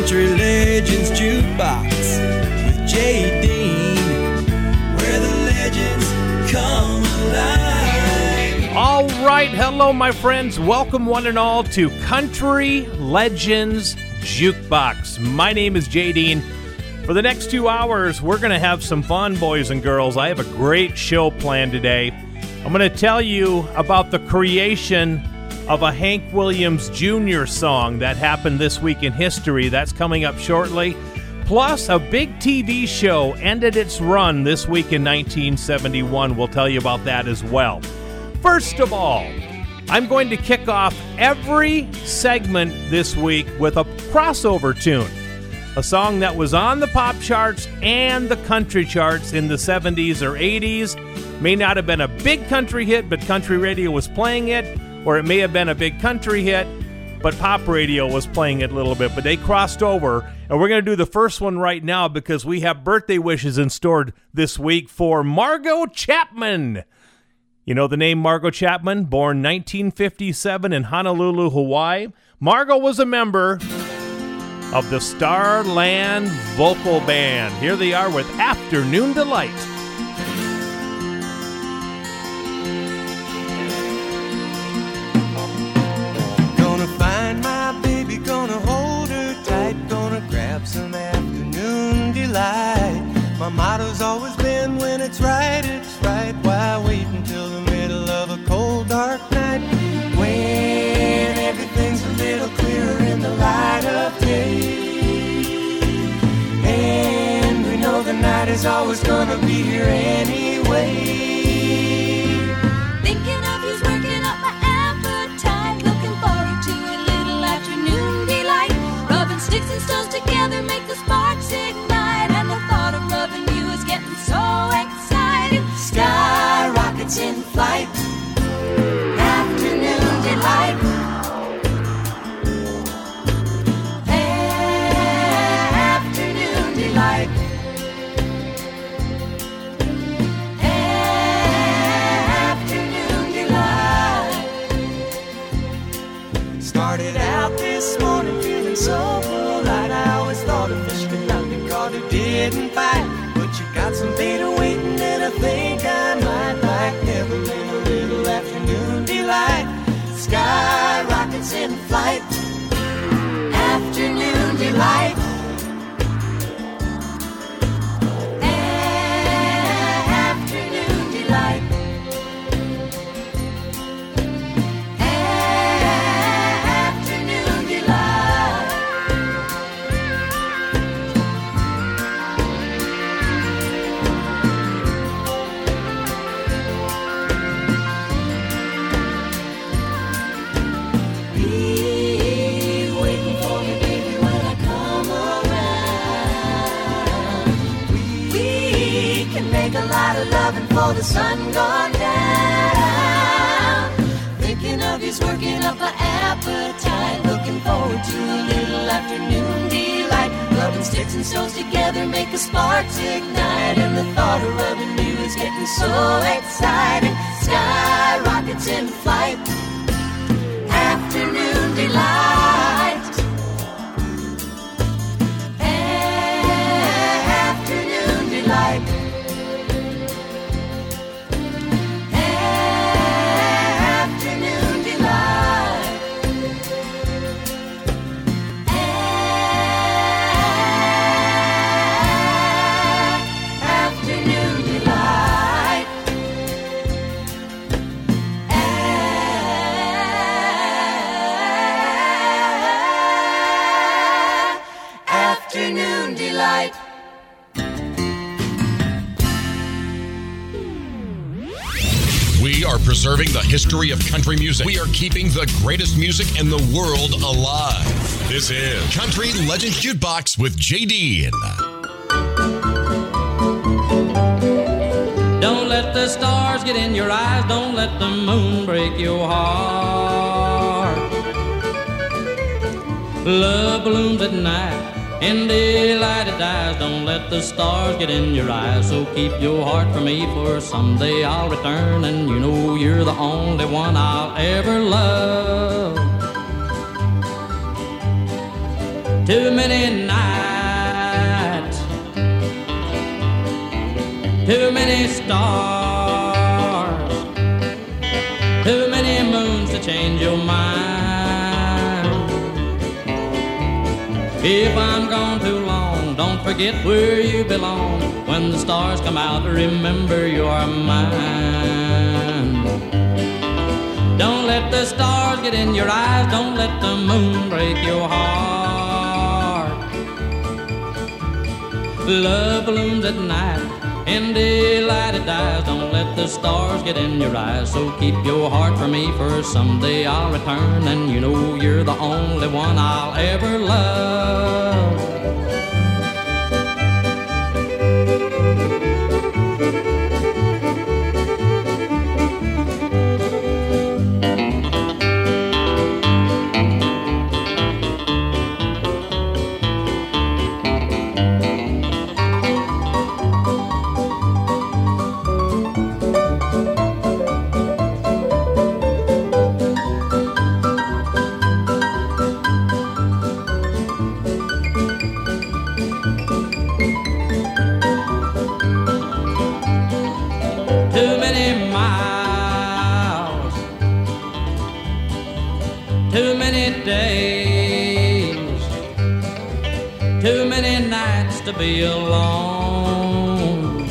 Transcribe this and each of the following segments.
Country Legends Jukebox with Jay Dean, where the legends come alive. All right, hello, my friends. Welcome, one and all, to Country Legends Jukebox. My name is Jay Dean. For the next two hours, we're going to have some fun, boys and girls. I have a great show planned today. I'm going to tell you about the creation of a Hank Williams Jr. song that happened this week in history. That's coming up shortly. Plus, a big TV show ended its run this week in 1971. We'll tell you about that as well. First of all, I'm going to kick off every segment this week with a crossover tune. A song that was on the pop charts and the country charts in the 70s or 80s. May not have been a big country hit, but country radio was playing it or it may have been a big country hit, but pop radio was playing it a little bit. But they crossed over, and we're going to do the first one right now because we have birthday wishes in store this week for Margot Chapman. You know the name Margot Chapman, born 1957 in Honolulu, Hawaii. Margot was a member of the Starland Vocal Band. Here they are with Afternoon Delight. Gonna some afternoon delight. My motto's always been when it's right, it's right. Why wait until the middle of a cold, dark night? When everything's a little clearer in the light of day. And we know the night is always gonna be here anyway. Sticks and stones together make the sparks ignite. And the thought of loving you is getting so exciting. Sky rockets in flight. Afternoon delight. Started out this morning feeling so polite. Didn't fight. But you got some beta waiting, and I think I might like Evelyn a little afternoon delight. Sky rockets in flight. Afternoon delight. Loving for the sun gone down. Thinking of you's working up an appetite. Looking forward to a little afternoon delight. Rubbing sticks and stones together make the sparks ignite. And the thought of rubbing you is getting so exciting. Sky rockets in flight. Afternoon delight. History of country music. We are keeping the greatest music in the world alive. This is Country Legends Jukebox with JD. Don't let the stars get in your eyes. Don't let the moon break your heart. Love blooms at night. In daylight it dies. Don't let the stars get in your eyes. So keep your heart for me, for someday I'll return, and you know you're the only one I'll ever love. Too many nights, too many stars, too many moons to change your mind. If I'm gone too long, don't forget where you belong. When the stars come out, remember you're mine. Don't let the stars get in your eyes, don't let the moon break your heart. Love balloons at night, in daylight it dies. Don't let the stars get in your eyes. So keep your heart for me, for someday I'll return, and you know you're the only one I'll ever love. To be alone.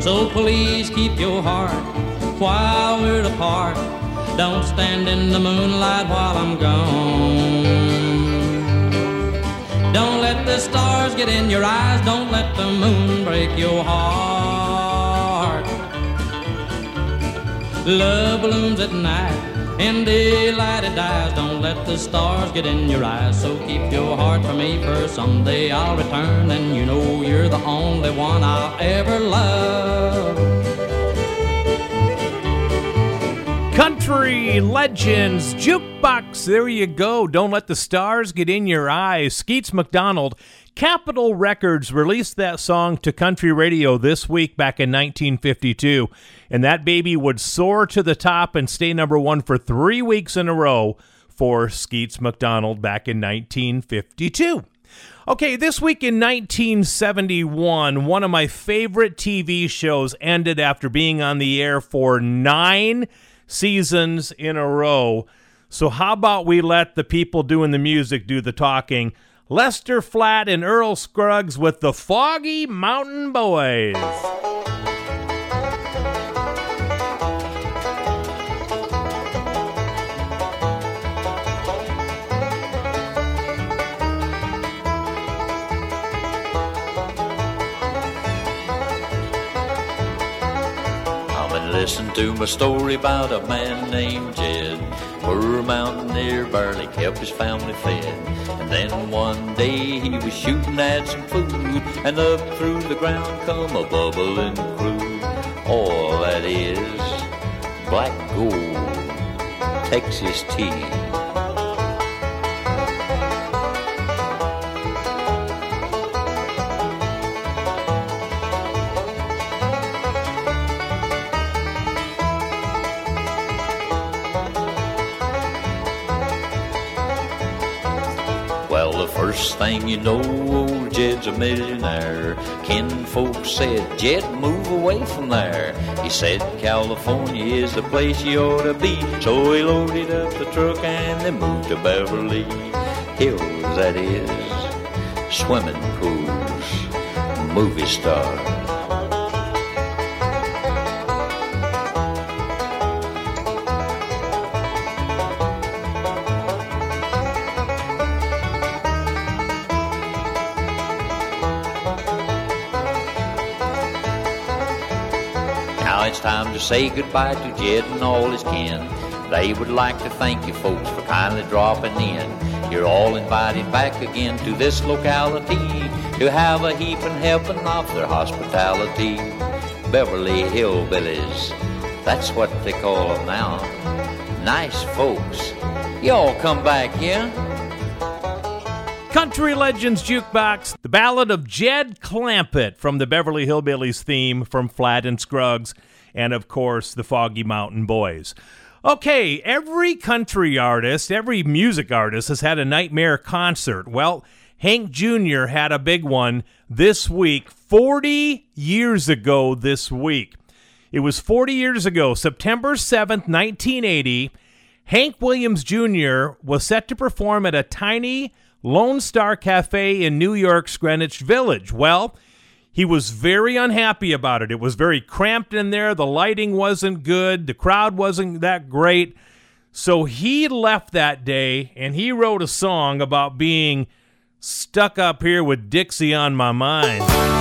So please keep your heart while we're apart. Don't stand in the moonlight while I'm gone. Don't let the stars get in your eyes. Don't let the moon break your heart. Love blooms at night. In daylight it dies. Don't let the stars get in your eyes. So keep your heart for me, for someday I'll return. And you know you're the only one I'll ever love. Country Legends Jukebox. There you go. Don't let the stars get in your eyes. Skeets McDonald. Capitol Records released that song to country radio this week back in 1952, and that baby would soar to the top and stay number one for three weeks in a row for Skeets McDonald back in 1952. Okay, this week in 1971, one of my favorite TV shows ended after being on the air for nine seasons in a row. So, how about we let the people doing the music do the talking? Lester Flatt and Earl Scruggs with the Foggy Mountain Boys. Listen to my story about a man named Jed. Poor mountaineer barely kept his family fed. And then one day he was shooting at some food, and up through the ground come a bubbling crude. All that is black gold, Texas tea. First thing you know, old Jed's a millionaire. Ken folks said, Jed, move away from there. He said, California is the place you ought to be. So he loaded up the truck and they moved to Beverly Hills, that is. Swimming pools, movie star. It's time to say goodbye to Jed and all his kin. They would like to thank you folks for kindly dropping in. You're all invited back again to this locality to have a heaping helping of their hospitality. Beverly Hillbillies, that's what they call them now. Nice folks. Y'all come back here. Country Legends Jukebox, the ballad of Jed Clampett from the Beverly Hillbillies theme from Flatt and Scruggs, and of course, the Foggy Mountain Boys. Okay, every country artist, every music artist has had a nightmare concert. Well, Hank Jr. had a big one this week, 40 years ago this week. It was 40 years ago, September 7th, 1980. Hank Williams Jr. was set to perform at a tiny Lone Star Cafe in New York's Greenwich Village. Well, he was very unhappy about it. It was very cramped in there. The lighting wasn't good. The crowd wasn't that great. So he left that day and he wrote a song about being stuck up here with Dixie on my mind.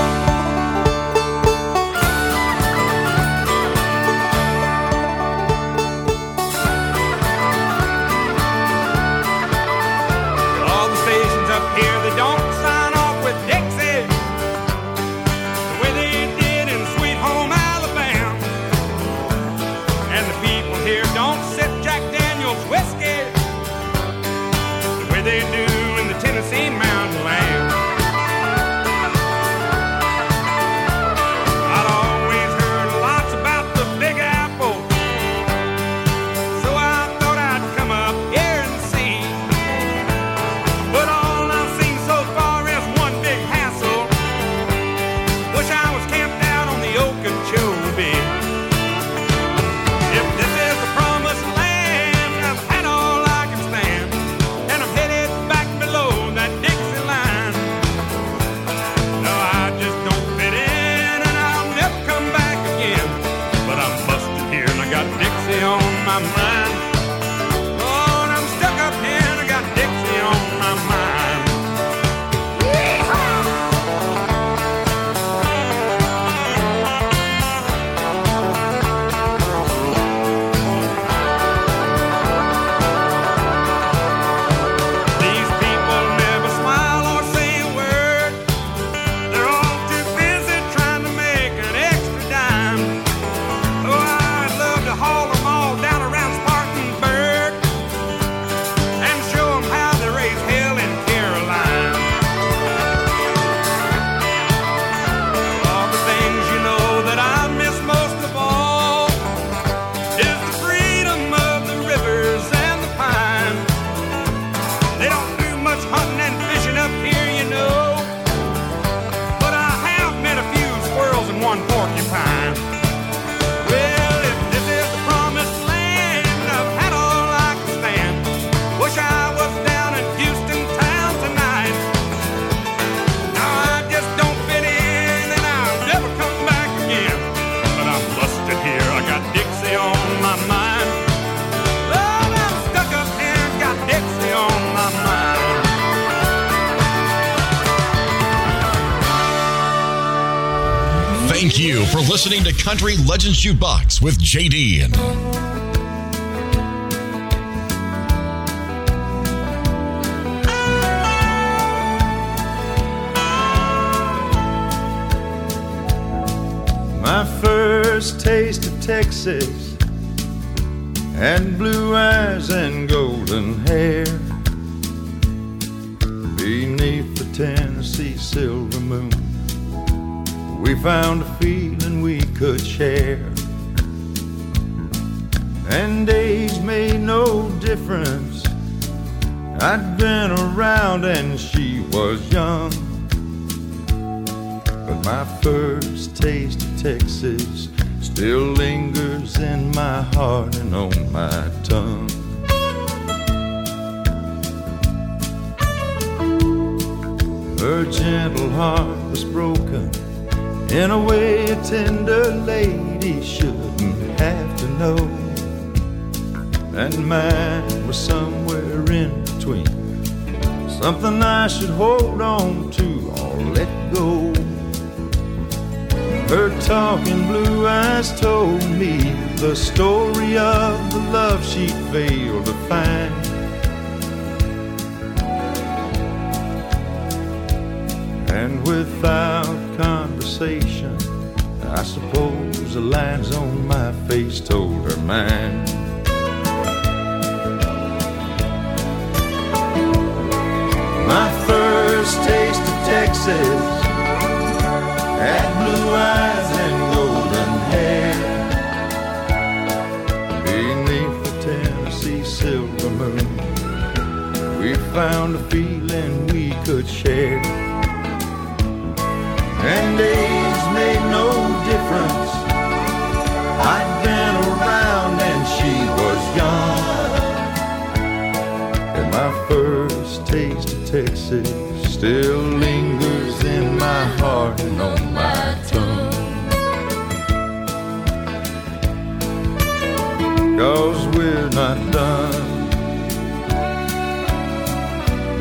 Listening to Country Legends Jukebox with JD. My first taste of Texas and blue eyes and golden hair beneath the Tennessee silver moon. We found a and age made no difference. I'd been around and she was young. But my first taste of Texas still lingers in my heart and on my tongue. Her gentle heart was broken in a way a tender lady shouldn't have to know. And mine was somewhere in between. Something I should hold on to or let go. Her talking blue eyes told me the story of the love she failed to find. And without conversation, I suppose the lines on my face told her mine. My first taste of Texas had blue eyes and golden hair. Beneath the Tennessee silver moon, we found a feeling we could share. And they first taste of Texas still lingers in my heart and on my tongue. Cause we're not done.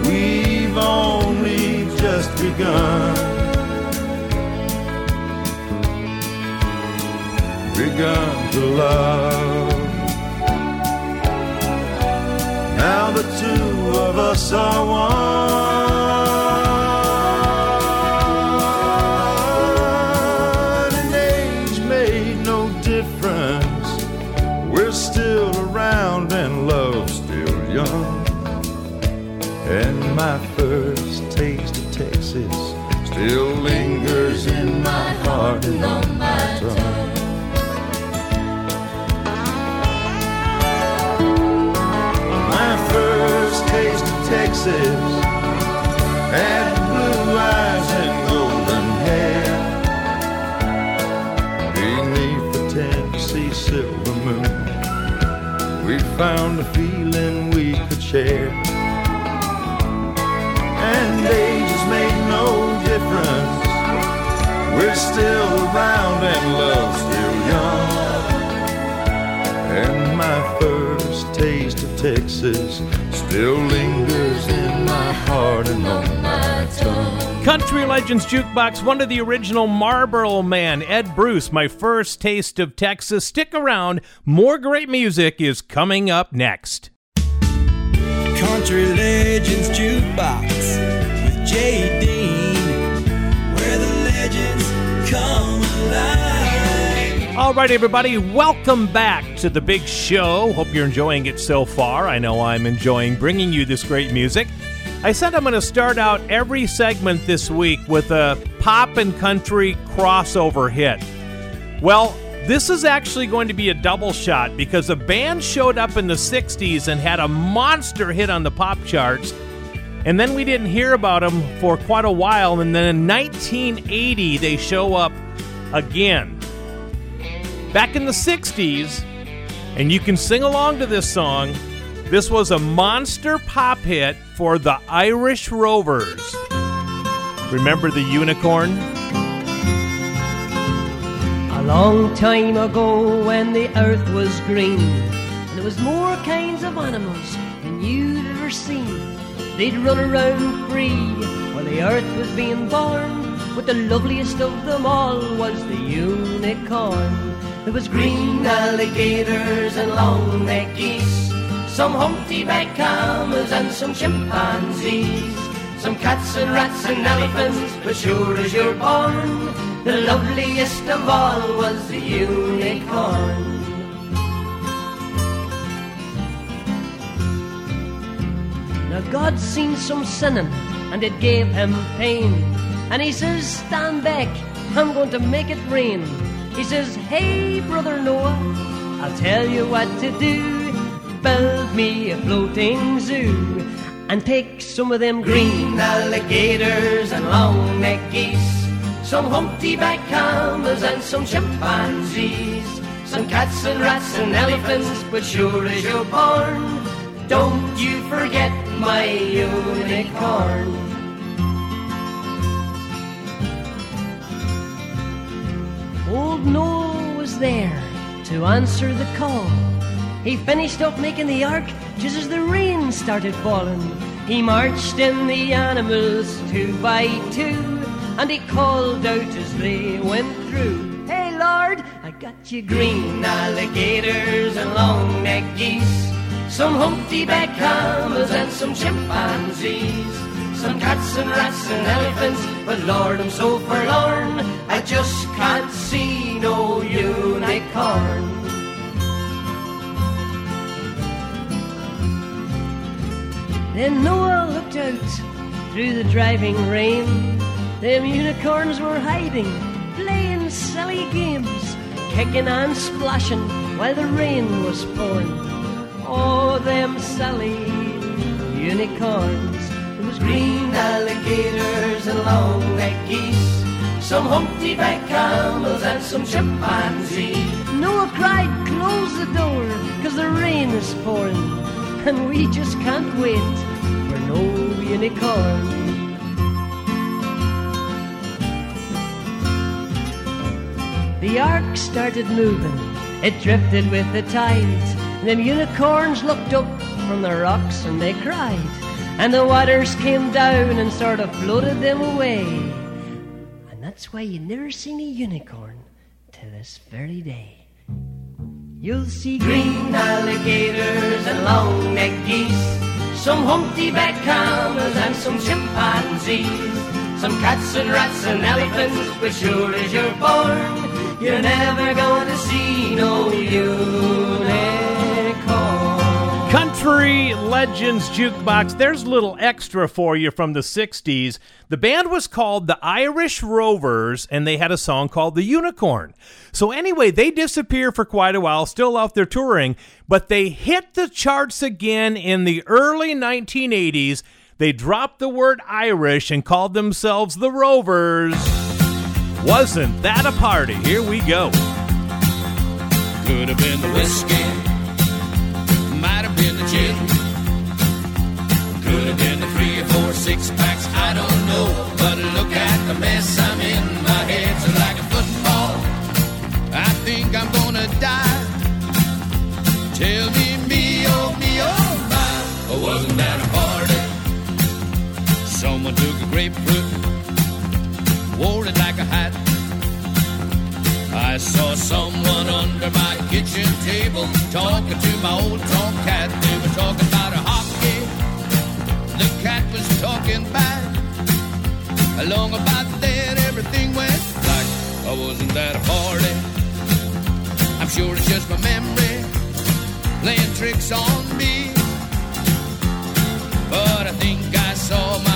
We've only just begun. Begun to love. Now the us are one. And age made no difference. We're still around and love's still young. And my first taste of Texas still lingers in my heart and on my tongue. Texas had blue eyes and golden hair. Beneath the Tennessee silver moon, we found a feeling we could share. And ages made no difference. We're still around and love's still young. And my first taste of Texas still lingers in my heart and on my tongue. Country Legends Jukebox, one of the original Marlboro Man, Ed Bruce, my first taste of Texas. Stick around, more great music is coming up next. Country Legends Jukebox with Jay Dean, where the legends come alive. All right, everybody, welcome back to the big show. Hope you're enjoying it so far. I know I'm enjoying bringing you this great music. I said I'm going to start out every segment this week with a pop and country crossover hit. Well, this is actually going to be a double shot because a band showed up in the 60s and had a monster hit on the pop charts. And then we didn't hear about them for quite a while. And then in 1980, they show up again. Back in the 60s, and you can sing along to this song. This was a monster pop hit for the Irish Rovers. Remember the unicorn? A long time ago when the earth was green and there was more kinds of animals than you'd ever seen. They'd run around free while the earth was being born, but the loveliest of them all was the unicorn. There was green alligators and long-necked geese, some humpty-backed camels and some chimpanzees. Some cats and rats and elephants, but sure as you're born, the loveliest of all was the unicorn. Now God seen some sinning, and it gave him pain. And he says, Stand back, I'm going to make it rain. He says, Hey, brother Noah, I'll tell you what to do. Build me a floating zoo and take some of them green alligators and long necked geese, some humpty-backed camels and some chimpanzees, some cats and rats and elephants. But sure as you're born, don't you forget my unicorn. Old Noah was there to answer the call. He finished up making the ark just as the rain started falling. He marched in the animals two by two, and he called out as they went through. Hey Lord, I got you green alligators and long necked geese, some humpty-backed camels and some chimpanzees, some cats and rats and elephants. But Lord, I'm so forlorn, I just can't see no unicorn. Then Noah looked out through the driving rain. Them unicorns were hiding, playing silly games, kicking and splashing while the rain was pouring. Oh, them silly unicorns. There was Green alligators and long-necked geese. Some humpty-back camels and some chimpanzees. Noah cried, close the door, cause the rain is pouring. And we just can't wait for no unicorn. The ark started moving, it drifted with the tides. Them unicorns looked up from the rocks and they cried. And the waters came down and sort of floated them away. And that's why you never seen a unicorn to this very day. You'll see Green alligators and long-necked geese. Some humpty-back camels and some chimpanzees. Some cats and rats and elephants, but sure as you're born, you're never gonna see no unicorn. Country Legends Jukebox. There's a little extra for you from the 60s. The band was called the Irish Rovers, and they had a song called The Unicorn. So, anyway, they disappeared for quite a while, still out there touring, but they hit the charts again in the early 1980s. They dropped the word Irish and called themselves the Rovers. Wasn't that a party? Here we go. Could have been the whiskey, have been three or four six packs, I don't know. But look at the mess I'm in. My head's like a football. I think I'm gonna die. Tell me, me, oh, me, oh, my. Or wasn't that a party? Someone took a grapefruit, wore it like a hat. I saw someone under my kitchen table talking to my old tomcat. They were talking. The cat was talking back. Along about then, everything went black. Oh, wasn't that a? I'm sure it's just my memory playing tricks on me. But I think I saw my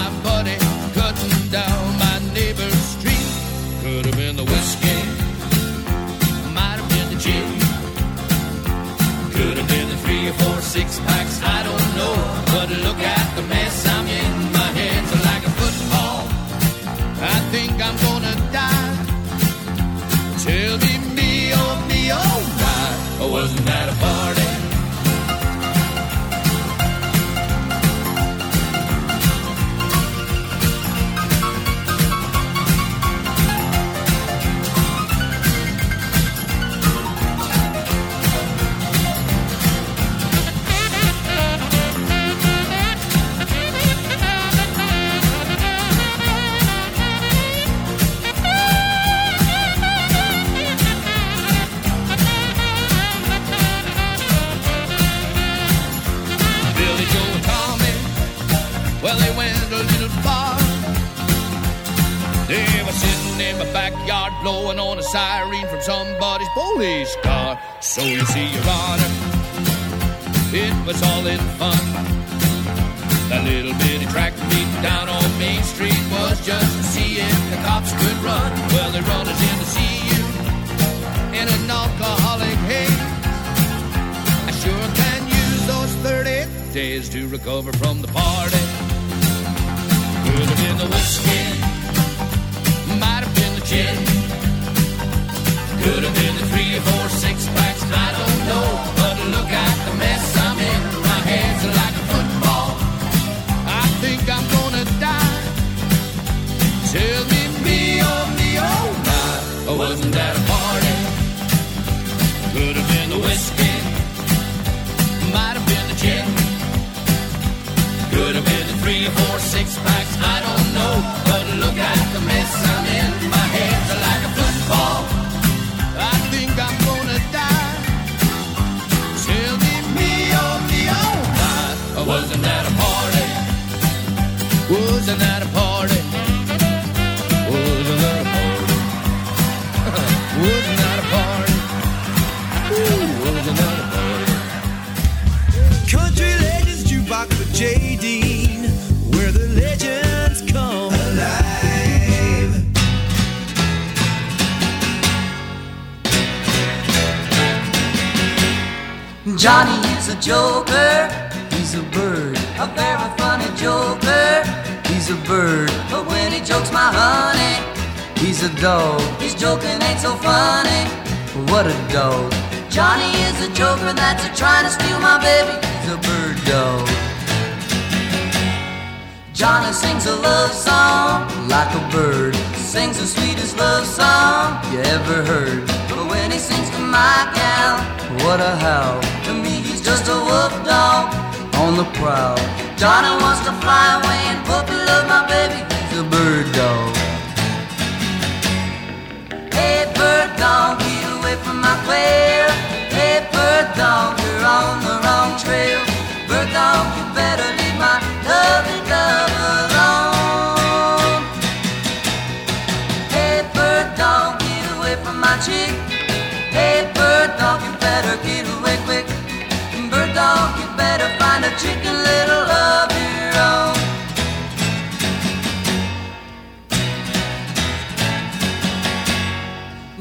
on the prowl. Johnny wants to fly away and puppy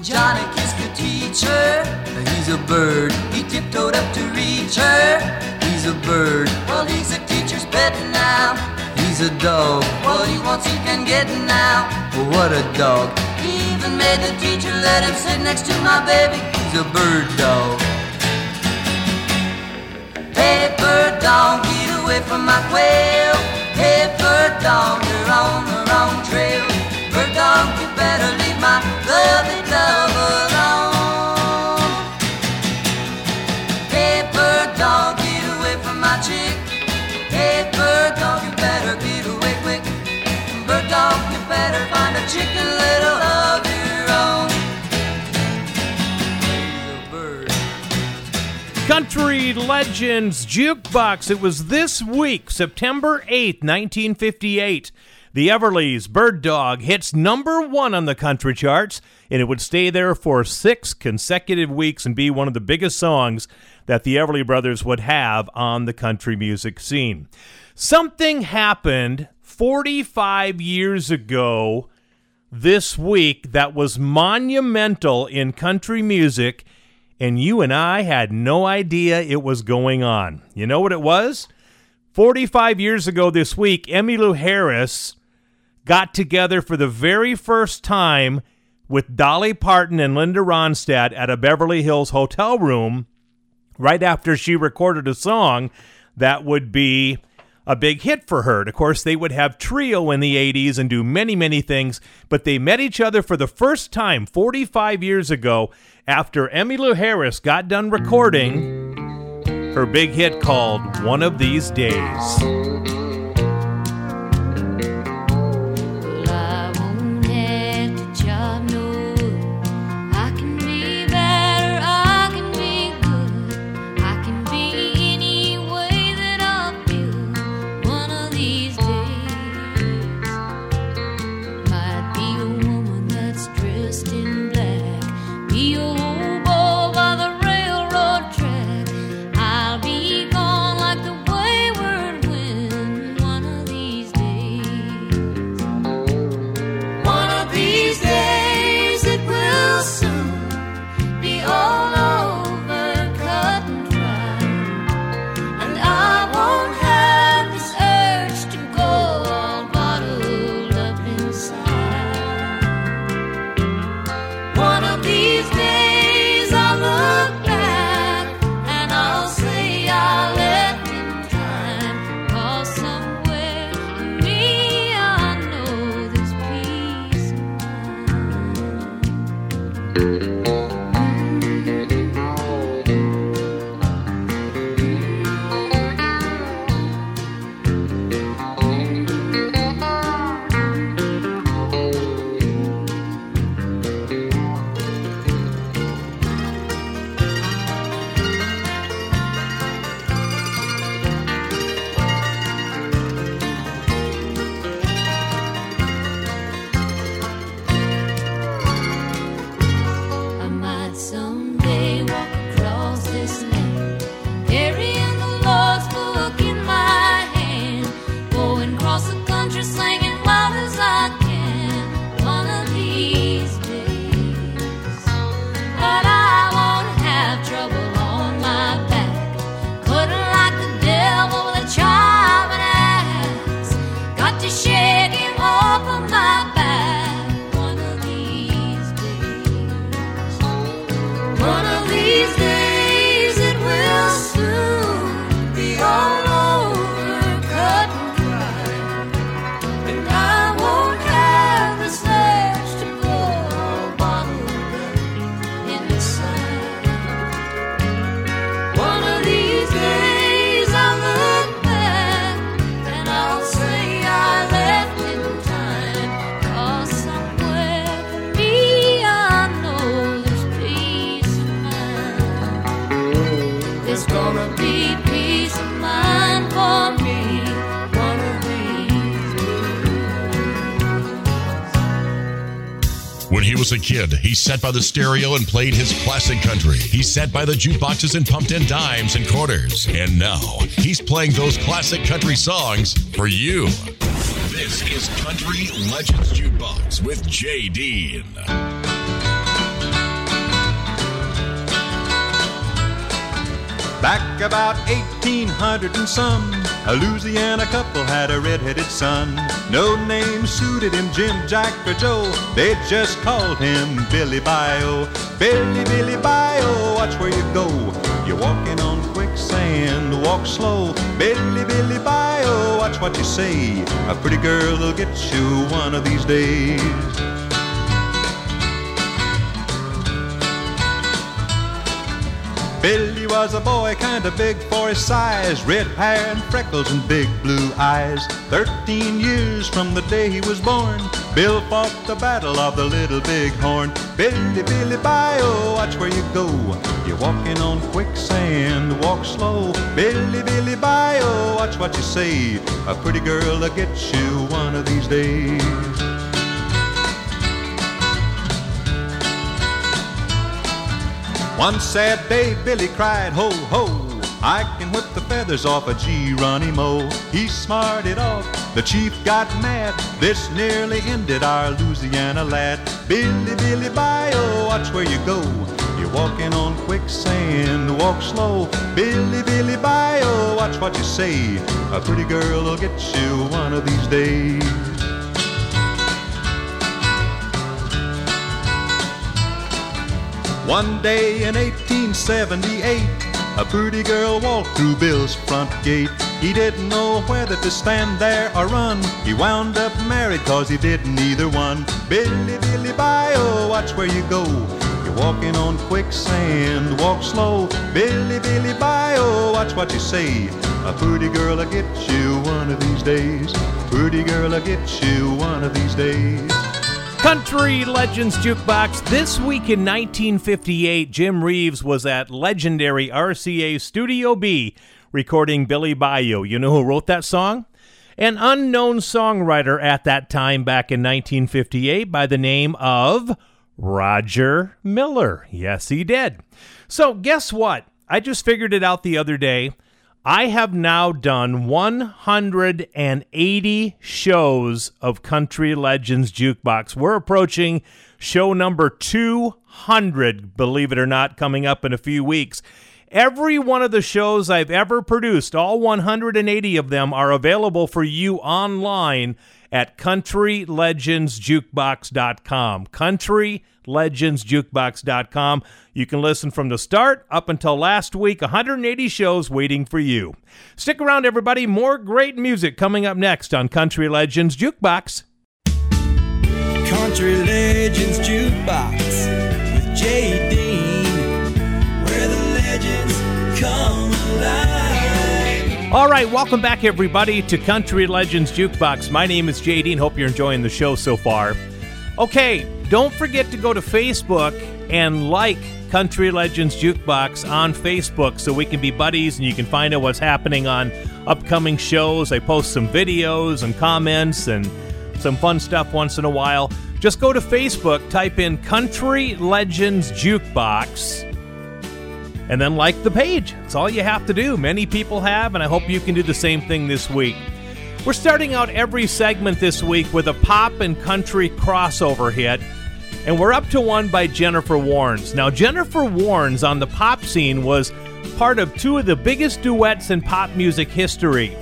Johnny kissed the teacher. He's a bird. He tiptoed up to reach her. He's a bird. Well, he's a teacher's pet now. He's a dog. What he wants, he can get now. What a dog. He even made the teacher let him sit next to my baby. He's a bird dog. Hey, bird dog, get away from my quail. Hey, bird dog, you're on the wrong trail. Bird dog, you better leave my lovely love alone. Hey, bird dog, get away from my chick. Hey, bird dog, you better get away quick. Bird dog, you better find a chicken Country Legends Jukebox. It was this week, September 8th, 1958. The Everlys Bird Dog hits number one on the country charts, and it would stay there for six consecutive weeks and be one of the biggest songs that the Everly Brothers would have on the country music scene. Something happened 45 years ago this week that was monumental in country music, and you and I had no idea it was going on. You know what it was? 45 years ago this week, Emmylou Harris got together for the very first time with Dolly Parton and Linda Ronstadt at a Beverly Hills hotel room right after she recorded a song that would be a big hit for her. Of course, they would have trio in the 80s and do many, many things, but they met each other for the first time 45 years ago after Emmylou Harris got done recording her big hit called One of These Days. A kid, he sat by the stereo and played his classic country. He sat by the jukeboxes and pumped in dimes and quarters. And now he's playing those classic country songs for you. This is Country Legends Jukebox with Jay Dean. Back about 1800 and some, a Louisiana couple had a red-headed son. No name suited him, Jim, Jack, or Joe. They just called him Billy Bayou. Billy, Billy Bayou, watch where you go. You're walking on quicksand, walk slow. Billy, Billy Bayou, watch what you say. A pretty girl will get you one of these days. Billy was a boy kinda big for his size, red hair and freckles and big blue eyes. Thirteen years from the day he was born, Bill fought the battle of the Little Big Horn. Billy, Billy, Bayou, oh, watch where you go. You're walking on quicksand, walk slow. Billy, Billy, Bayou, oh, watch what you say. A pretty girl will get you one of these days. One sad day, Billy cried, ho, ho. I can whip the feathers off a Geronimo. He smarted off, the chief got mad. This nearly ended our Louisiana lad. Billy, Billy, Bayou, watch where you go. You're walking on quicksand, walk slow. Billy, Billy, Bayou, watch what you say. A pretty girl will get you one of these days. One day in 1878, a pretty girl walked through Bill's front gate. He didn't know whether to stand there or run. He wound up married cause he didn't either one. Billy, Billy, Bayou, watch where you go. You're walking on quicksand, walk slow. Billy, Billy, Bayou, watch what you say. A pretty girl will get you one of these days. Pretty girl will get you one of these days. Country Legends Jukebox. This week in 1958, Jim Reeves was at legendary RCA Studio B recording Billy Bayou. You know who wrote that song? An unknown songwriter at that time back in 1958 by the name of Roger Miller. Yes, he did. So, guess what? I just figured it out the other day. I have now done 180 shows of Country Legends Jukebox. We're approaching show number 200, believe it or not, coming up in a few weeks. Every one of the shows I've ever produced, all 180 of them, are available for you online at countrylegendsjukebox.com. Countrylegendsjukebox.com. You can listen from the start up until last week. 180 shows waiting for you. Stick around, everybody. More great music coming up next on Country Legends Jukebox. Country Legends Jukebox with Jay Dean, where the legends come alive. All right, welcome back, everybody, to Country Legends Jukebox. My name is Jay Dean. Hope you're enjoying the show so far. Okay, don't forget to go to Facebook and like Country Legends Jukebox on Facebook so we can be buddies and you can find out what's happening on upcoming shows. I post some videos and comments and some fun stuff once in a while. Just go to Facebook, type in Country Legends Jukebox, and then like the page. That's all you have to do. Many people have, and I hope you can do the same thing this week. We're starting out every segment this week with a pop and country crossover hit, and we're up to one by Jennifer Warnes. Now, Jennifer Warnes on the pop scene was part of two of the biggest duets in pop music history.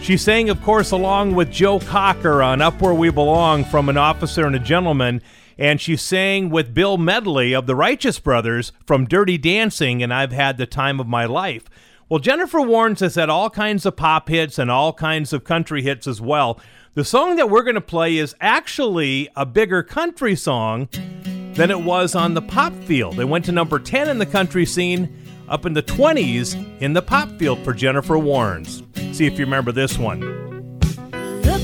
She sang, of course, along with Joe Cocker on Up Where We Belong from An Officer and a Gentleman, and she sang with Bill Medley of the Righteous Brothers from Dirty Dancing and I've Had the Time of My Life. Well, Jennifer Warnes has had all kinds of pop hits and all kinds of country hits as well. The song that we're going to play is actually a bigger country song than it was on the pop field. It went to number 10 in the country scene, up in the 20s in the pop field for Jennifer Warnes. See if you remember this one. Look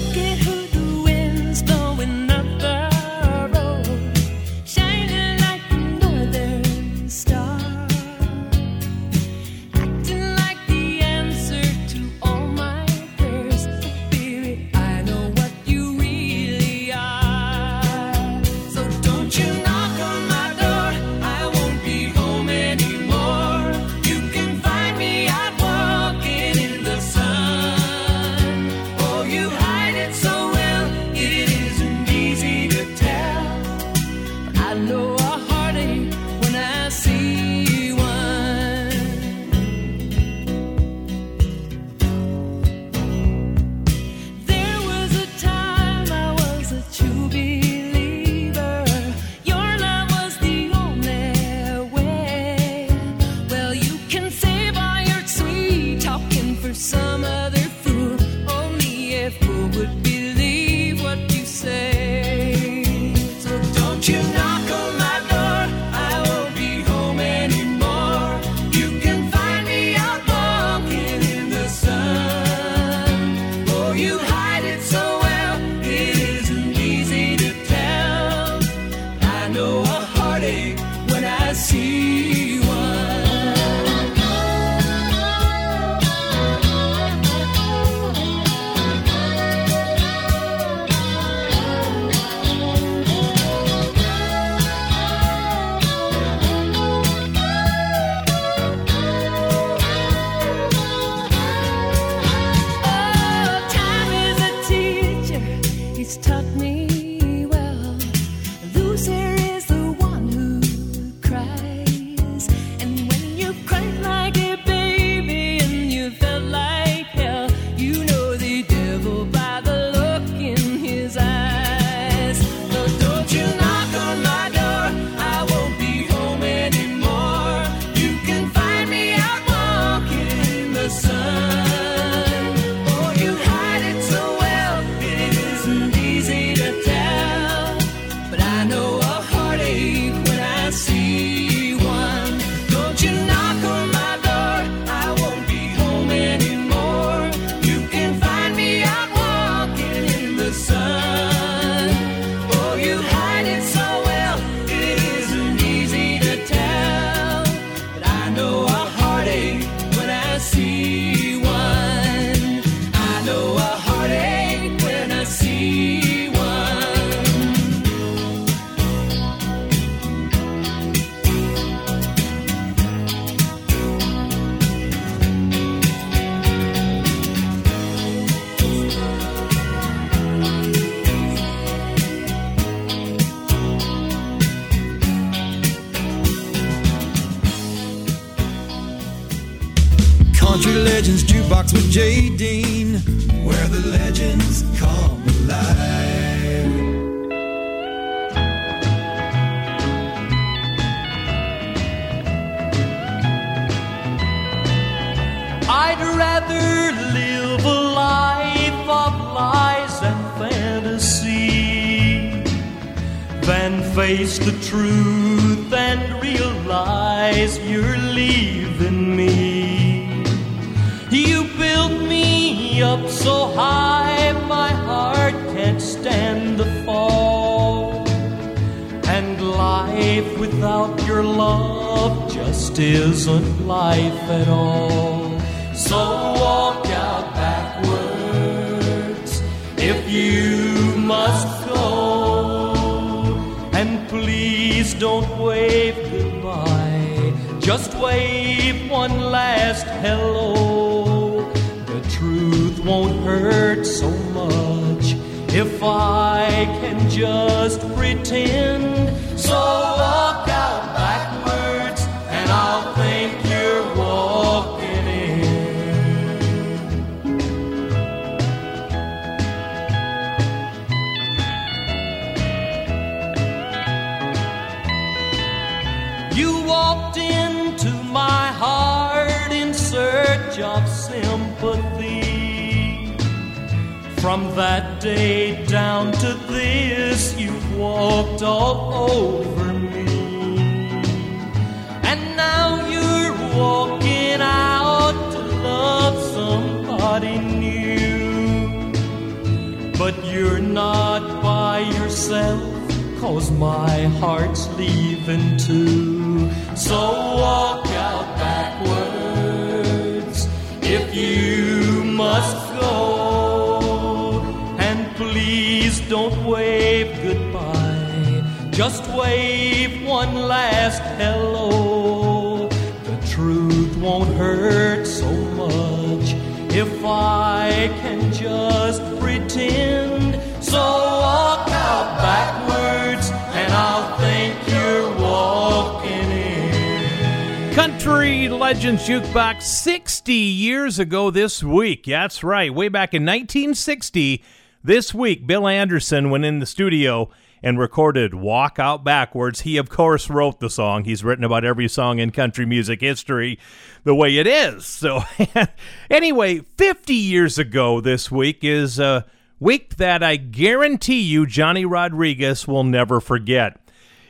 ago this week. That's right. Way back in 1960, this week, Bill Anderson went in the studio and recorded Walk Out Backwards. He, of course, wrote the song. He's written about every song in country music history the way it is. So, anyway, 50 years ago this week is a week that I guarantee you Johnny Rodriguez will never forget.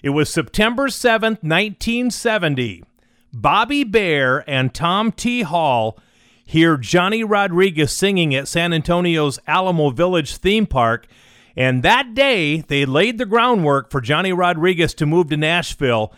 It was September 7th, 1970. Bobby Bare and Tom T. Hall hear Johnny Rodriguez singing at San Antonio's Alamo Village theme park. And that day, they laid the groundwork for Johnny Rodriguez to move to Nashville,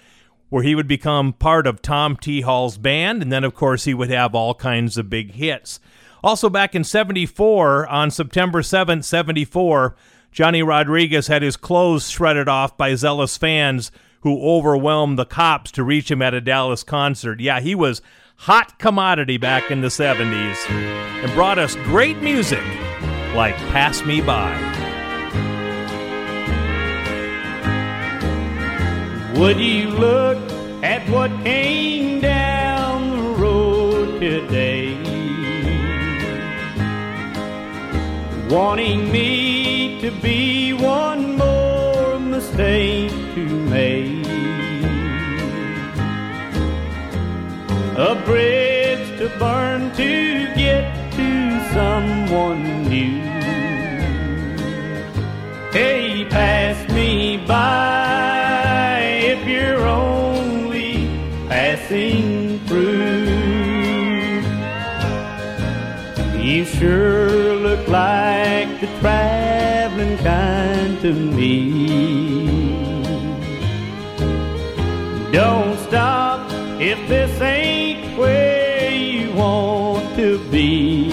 where he would become part of Tom T. Hall's band. And then, of course, he would have all kinds of big hits. Also, back in 74, on September 7th, 74, Johnny Rodriguez had his clothes shredded off by zealous fans who overwhelmed the cops to reach him at a Dallas concert. Yeah, he was hot commodity back in the 70s and brought us great music like Pass Me By. Would you look at what came down the road today? Wanting me to be one more mistake to make. A bridge to burn to get to someone new. Hey, pass me by if you're only passing through. You sure look like the traveling kind to me. Don't stop if this ain't where you want to be.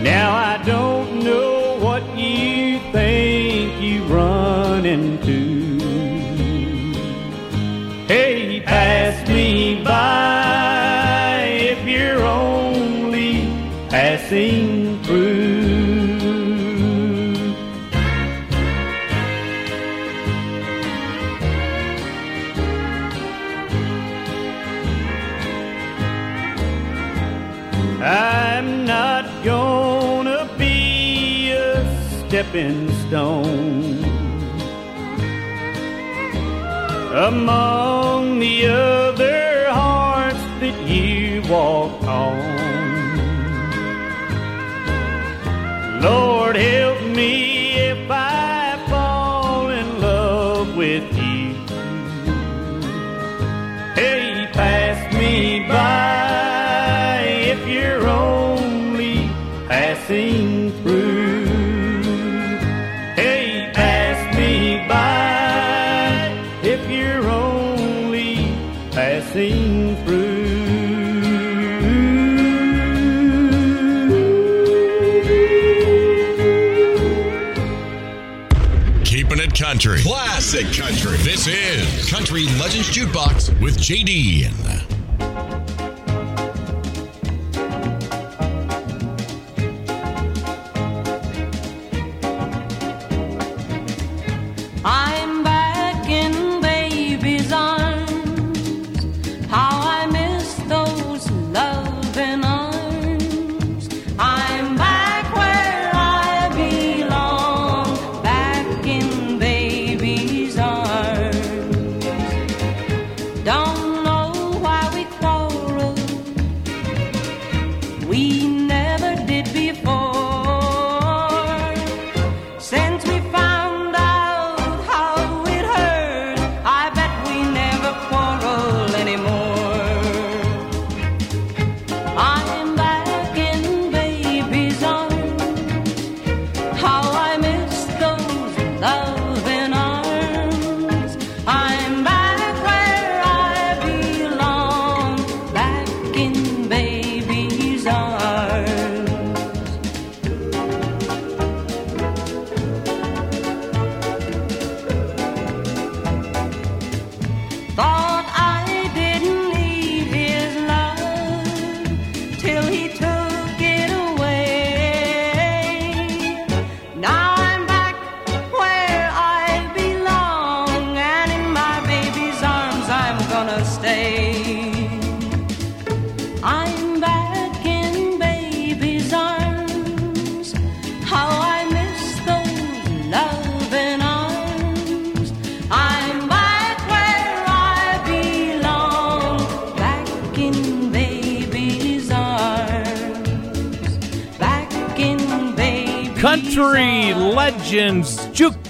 Now I don't stepping stone among the other hearts that you walk on. Lord, help me if I fall in love with you. Hey, pass me by country. Classic country. This is Country Legends Jukebox with JD.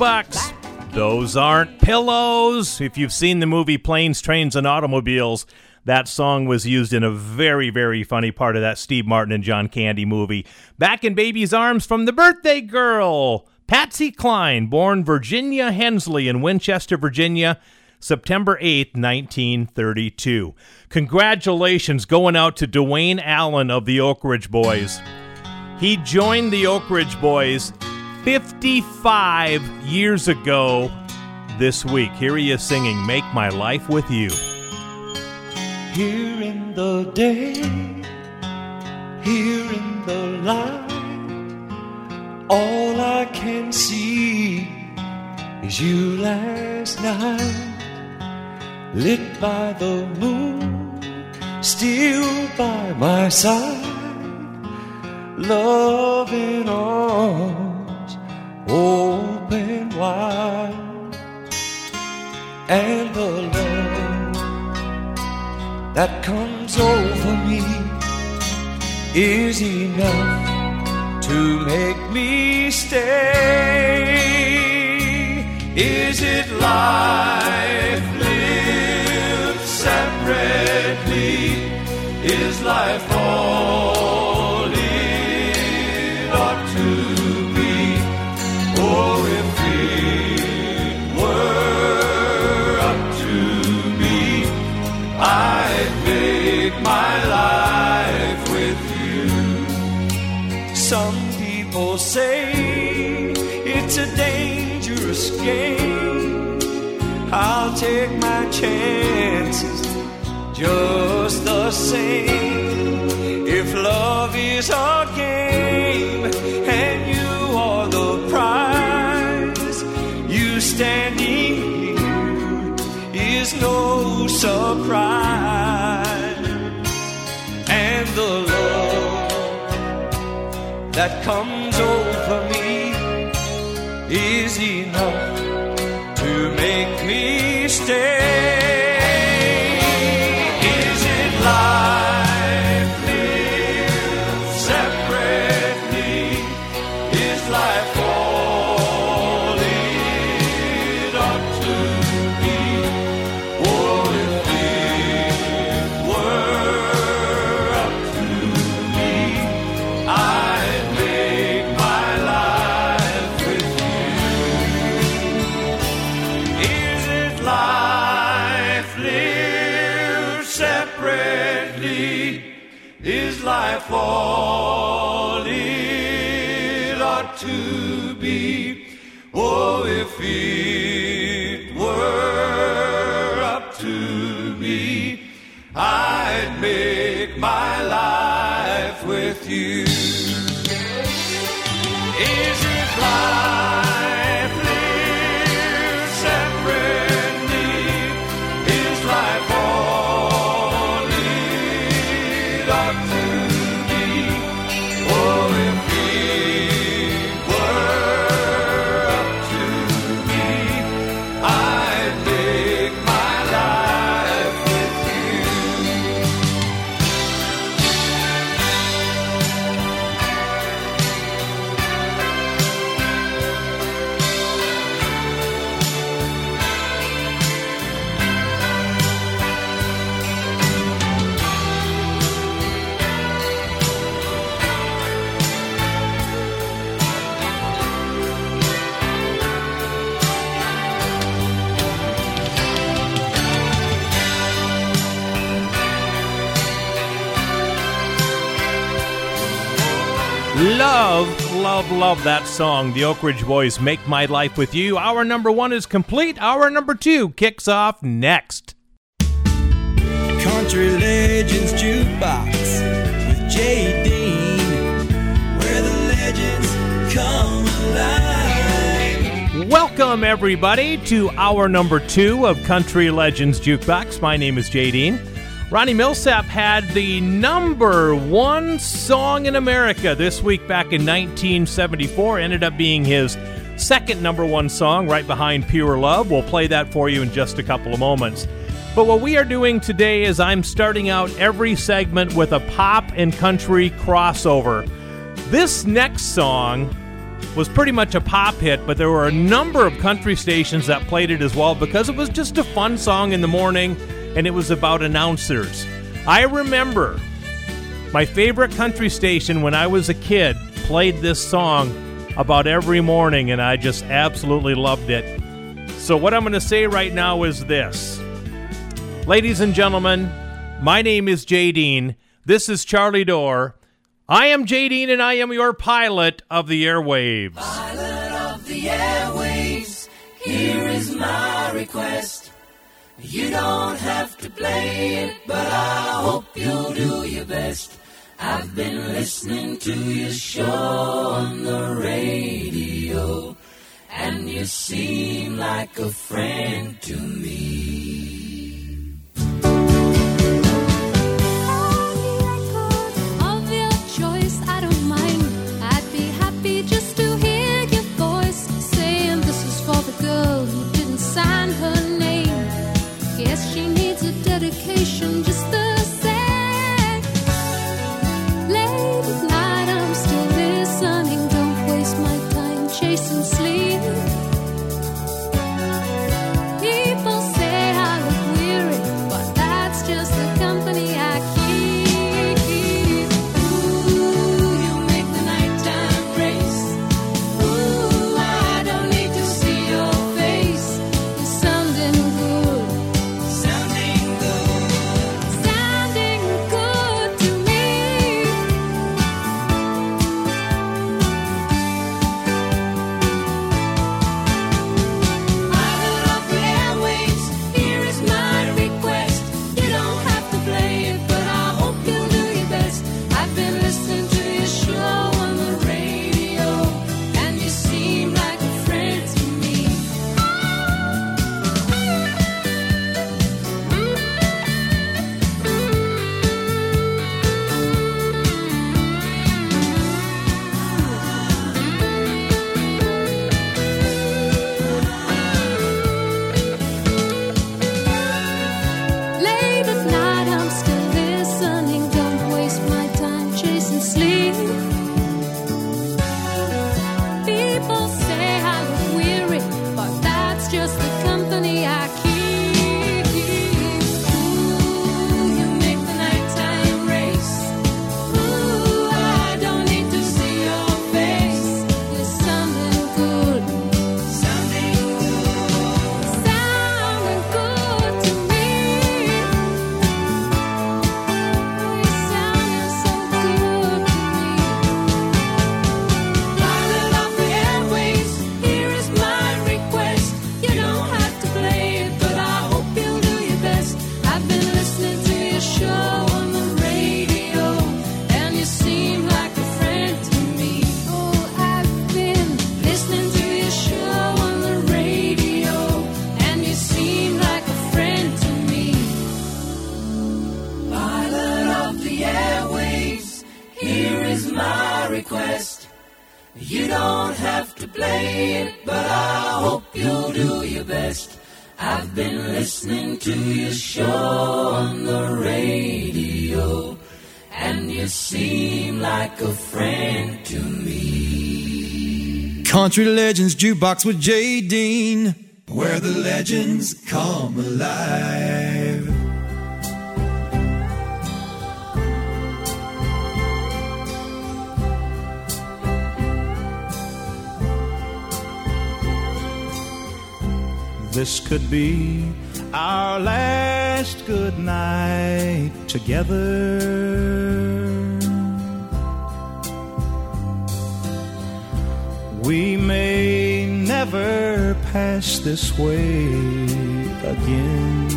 Jukebox. Those aren't pillows. If you've seen the movie Planes, Trains, and Automobiles, that song was used in a very, very funny part of that Steve Martin and John Candy movie. Back in Baby's Arms from the Birthday Girl, Patsy Cline, born Virginia Hensley in Winchester, Virginia, September 8th, 1932. Congratulations going out to Duane Allen of the Oak Ridge Boys. He joined the Oak Ridge Boys 55 years ago this week. Here he is singing Make My Life With You. Here in the day, here in the light, all I can see is you last night, lit by the moon, still by my side, love in arms open wide, and the love that comes over me is enough to make me stay. Is it life lived separately? Is life all just the same. If love is a game and you are the prize, you standing here is no surprise. And the love that comes over me is enough to make me stay. Love, that song. The Oak Ridge Boys make my life with you. Hour number one is complete. Hour number two kicks off next. Country Legends Jukebox with Jay Dean, where the legends come alive. Welcome, everybody, to hour number two of Country Legends Jukebox. My name is Jay Dean. Ronnie Milsap had the number one song in America this week back in 1974. Ended up being his second number one song, right behind Pure Love. We'll play that for you in just a couple of moments. But what we are doing today is I'm starting out every segment with a pop and country crossover. This next song was pretty much a pop hit, but there were a number of country stations that played it as well because it was just a fun song in the morning and it was about announcers. I remember my favorite country station when I was a kid played this song about every morning, and I just absolutely loved it. So, what I'm going to say right now is this Ladies and gentlemen, my name is Jay Dean. This is Charlie Dore. I am Jay Dean, and I am your pilot of the airwaves. Pilot of the airwaves, here is my request. You don't have to play it, but I hope you'll do your best. I've been listening to your show on the radio, and you seem like a friend to me. Of your choice, I don't mind. I'd be happy just to hear your voice saying this is for the girl who didn't sign her name. Guess she needs a dedication just the just the company I keep. Country Legends Jukebox with Jay Dean, where the legends come alive. This could be our last good night together. We may never pass this way again.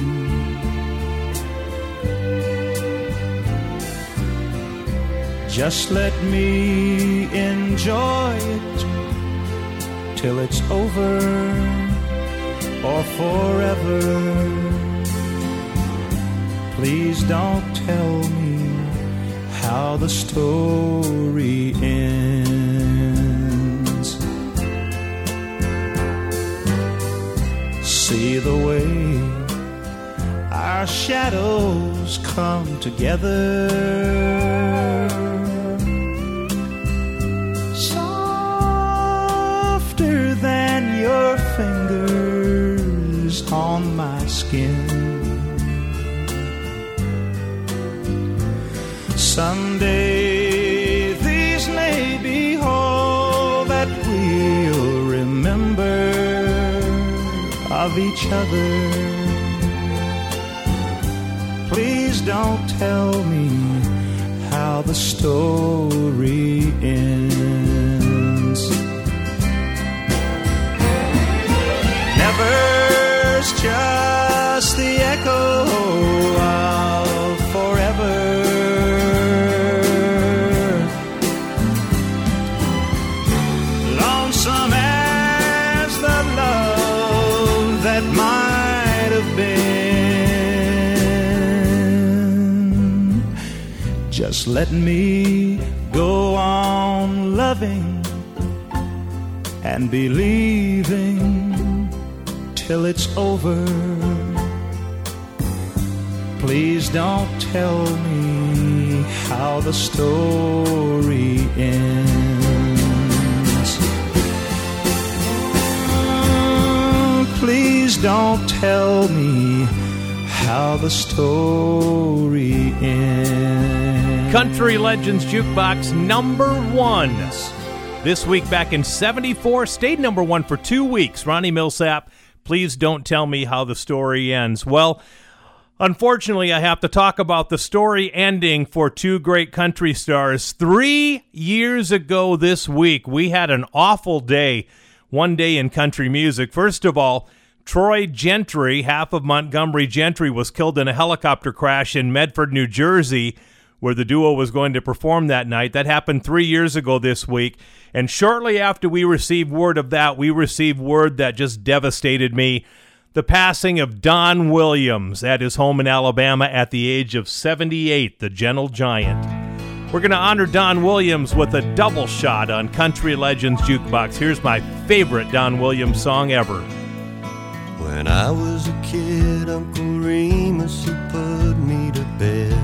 Just let me enjoy it till it's over or forever. Please don't tell me how the story ends. See the way our shadows come together. Softer than your fingers on my skin. Someday of each other. Please don't tell me how the story ends. Never's just the echo Just let me go on loving and believing till it's over. Please don't tell me how the story ends. Please don't tell me how the story ends. Country Legends Jukebox number one. This week back in 74, stayed number one for two weeks. Ronnie Milsap, please don't tell me how the story ends. Well, unfortunately, I have to talk about the story ending for two great country stars. Three years ago this week, we had an awful day, one day in country music. First of all, Troy Gentry, half of Montgomery Gentry, was killed in a helicopter crash in Medford, New Jersey, where the duo was going to perform that night. That happened three years ago this week. And shortly after we received word of that, we received word that just devastated me the passing of Don Williams at his home in Alabama at the age of 78, the gentle giant. We're going to honor Don Williams with a double shot on Country Legends Jukebox. Here's my favorite Don Williams song ever. When I was a kid, Uncle Remus, he put me to bed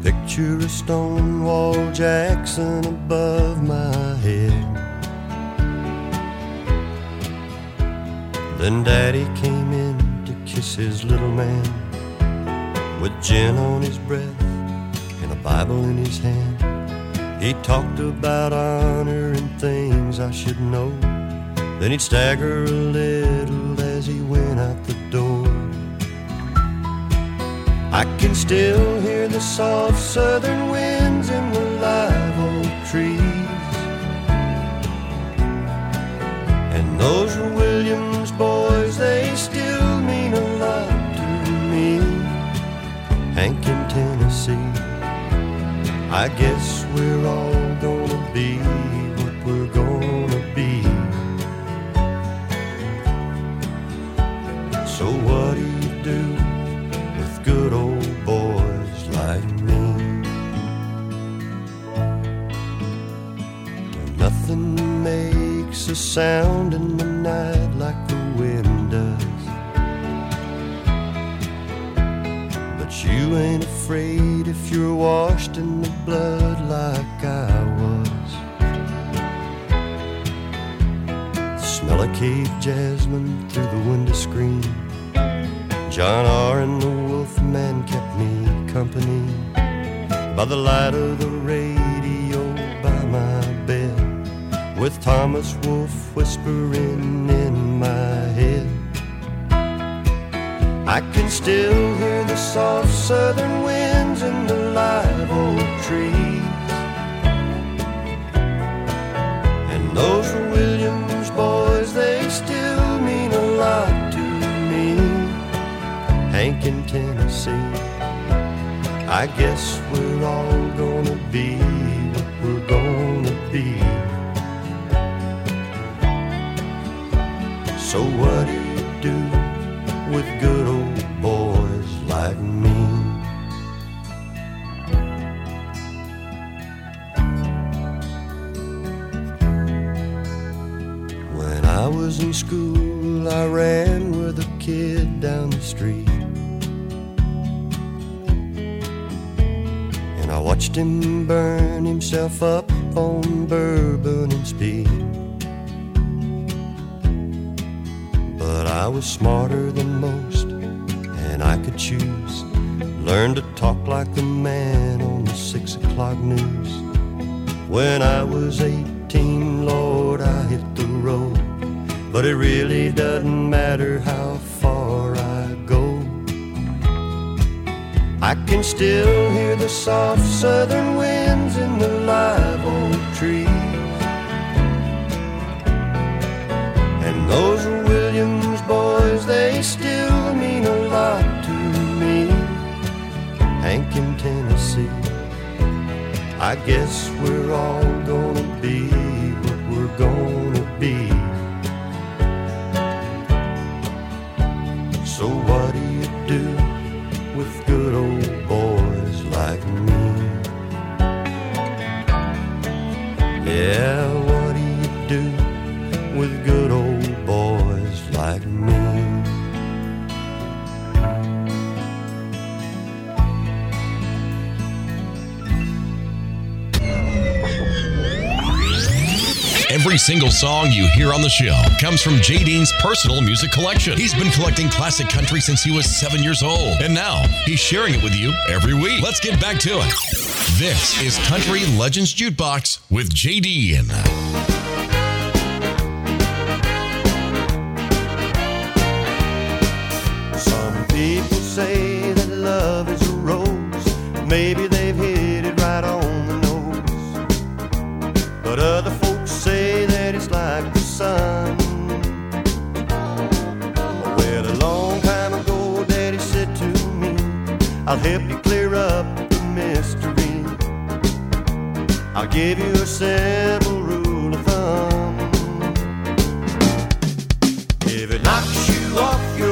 with a picture Stonewall Jackson above my head. Then Daddy came in to kiss his little man with gin on his breath and a Bible in his hand. He talked about honor and things I should know. Then he'd stagger a little as he went out the door. I can still hear the soft southern winds in the live oak trees. And those Williams boys, they still mean a lot to me. Hank in Tennessee. I guess we're all makes a sound in the night like the wind does. But you ain't afraid if you're washed in the blood like I was. Smell of cape jasmine through the window screen. John R. and the Wolf Man kept me company by the light of the radio with Thomas Wolfe whispering in my head. I can still hear the soft southern winds in the live oak trees. And those Williams boys, they still mean a lot to me. Hank in Tennessee. I guess we're all gonna be what we're gonna be. So what do you do with good old boys like me? When I was in school, I ran with a kid down the street. And I watched him burn himself up on bourbon I was smarter than most, and I could choose. Learned to talk like the man on the six o'clock news. When I was 18, Lord, I hit the road. But it really doesn't matter how far I go. I can still hear the soft southern winds in the live they still mean a lot to me. Hank in Tennessee. I guess we're all gonna be what we're gonna. single song you hear on the show comes from Jay Dean's personal music collection. He's been collecting classic country since he was seven years old, and now he's sharing it with you every week. Let's get back to it. This is Country Legends Jukebox with Jay Dean. I'll help you clear up the mystery. I'll give you a simple rule of thumb. If it knocks you off your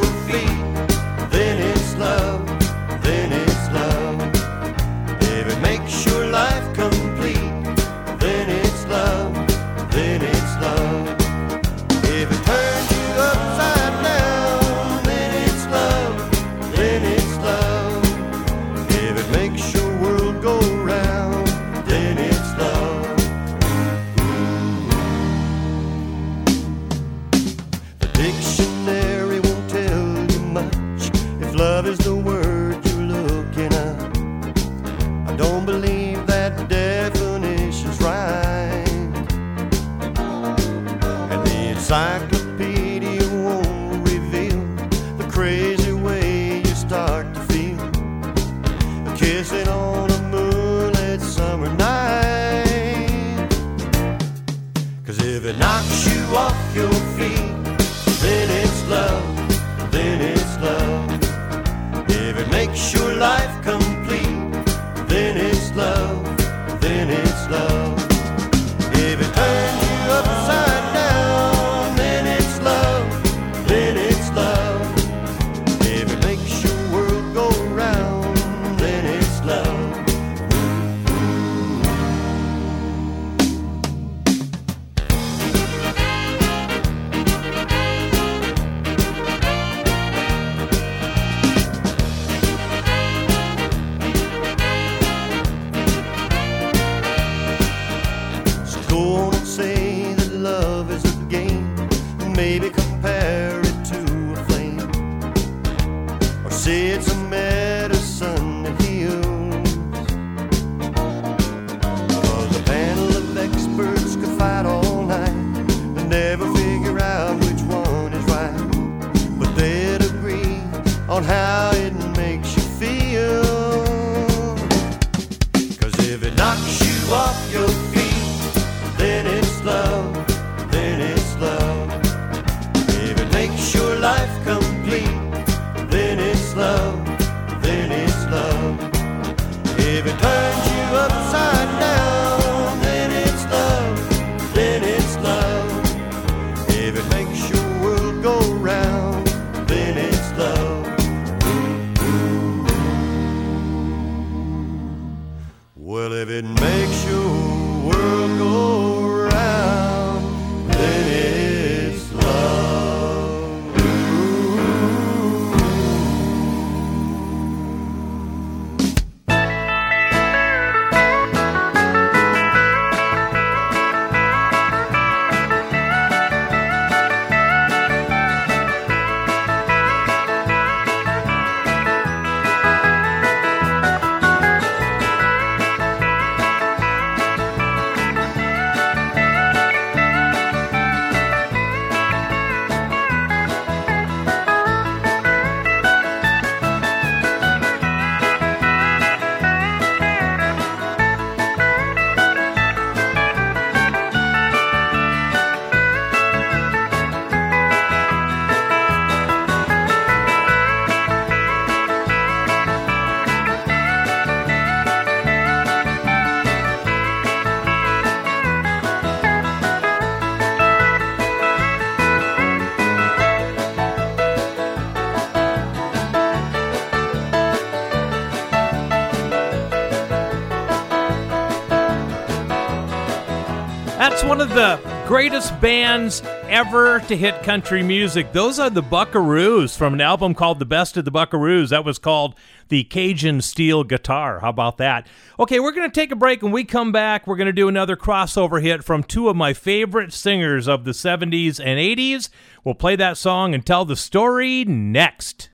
of the greatest bands ever to hit country music. Those are the Buckaroos from an album called The Best of the Buckaroos. That was called The Cajun Steel Guitar. How about that? Okay, we're going to take a break and we come back. We're going to do another crossover hit from two of my favorite singers of the 70s and 80s. We'll play that song and tell the story next.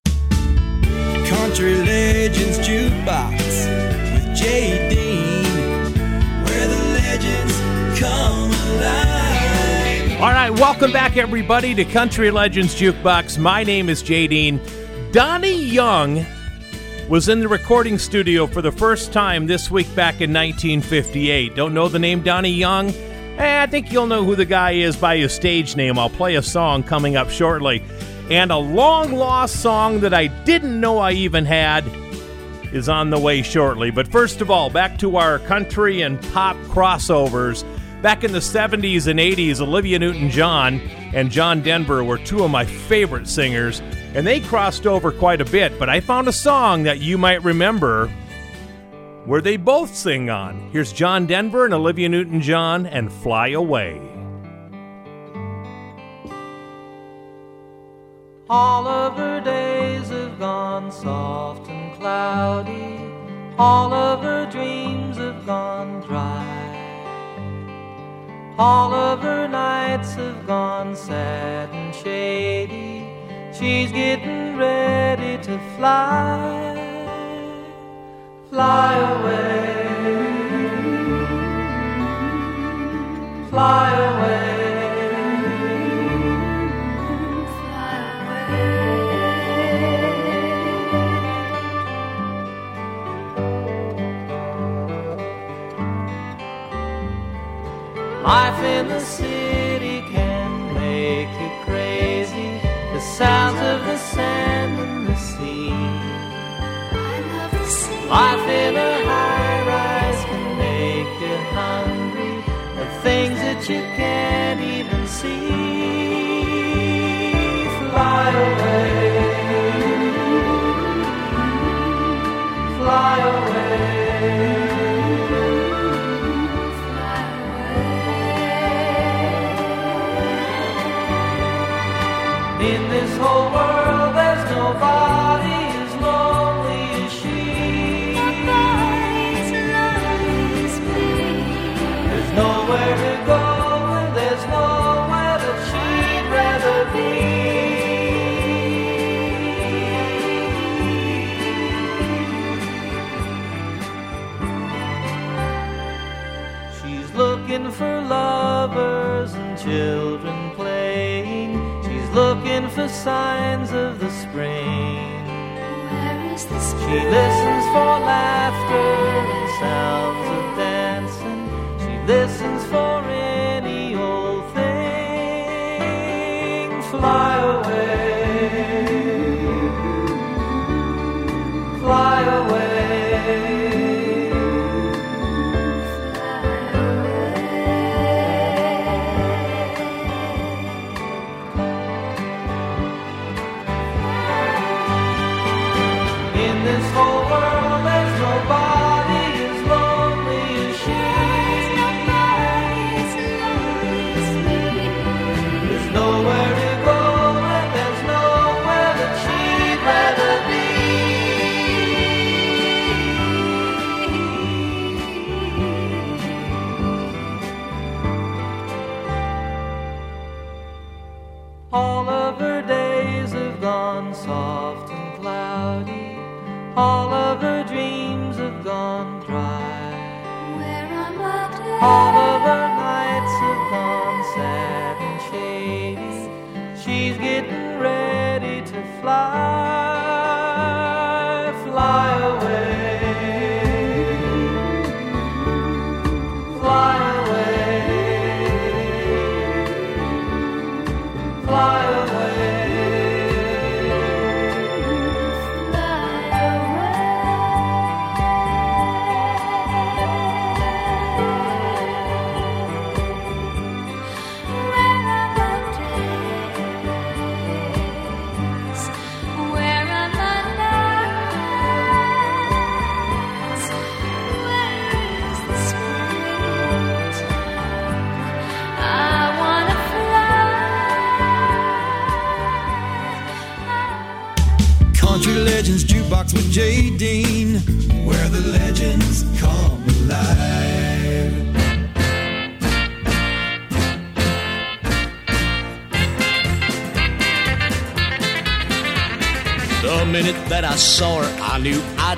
Country Legends Jukebox with Jay All right, welcome back, everybody, to Country Legends Jukebox. My name is Jay Dean. Donnie Young was in the recording studio for the first time this week back in 1958. Don't know the name Donnie Young? Eh, I think you'll know who the guy is by his stage name. I'll play a song coming up shortly. And a long lost song that I didn't know I even had is on the way shortly. But first of all, back to our country and pop crossovers. Back in the 70s and 80s, Olivia Newton John and John Denver were two of my favorite singers, and they crossed over quite a bit. But I found a song that you might remember where they both sing on. Here's John Denver and Olivia Newton John and Fly Away. All of her days have gone soft and cloudy. All of her dreams have gone dry. All of her nights have gone sad and shady. She's getting ready to fly. Fly away. Fly away. Life in the city can make you crazy. The sounds of the sand and the sea. Life in a high rise can make you hungry. The things that you can't even see. Fly away. Fly away. Signs of the spring. She listens for laughter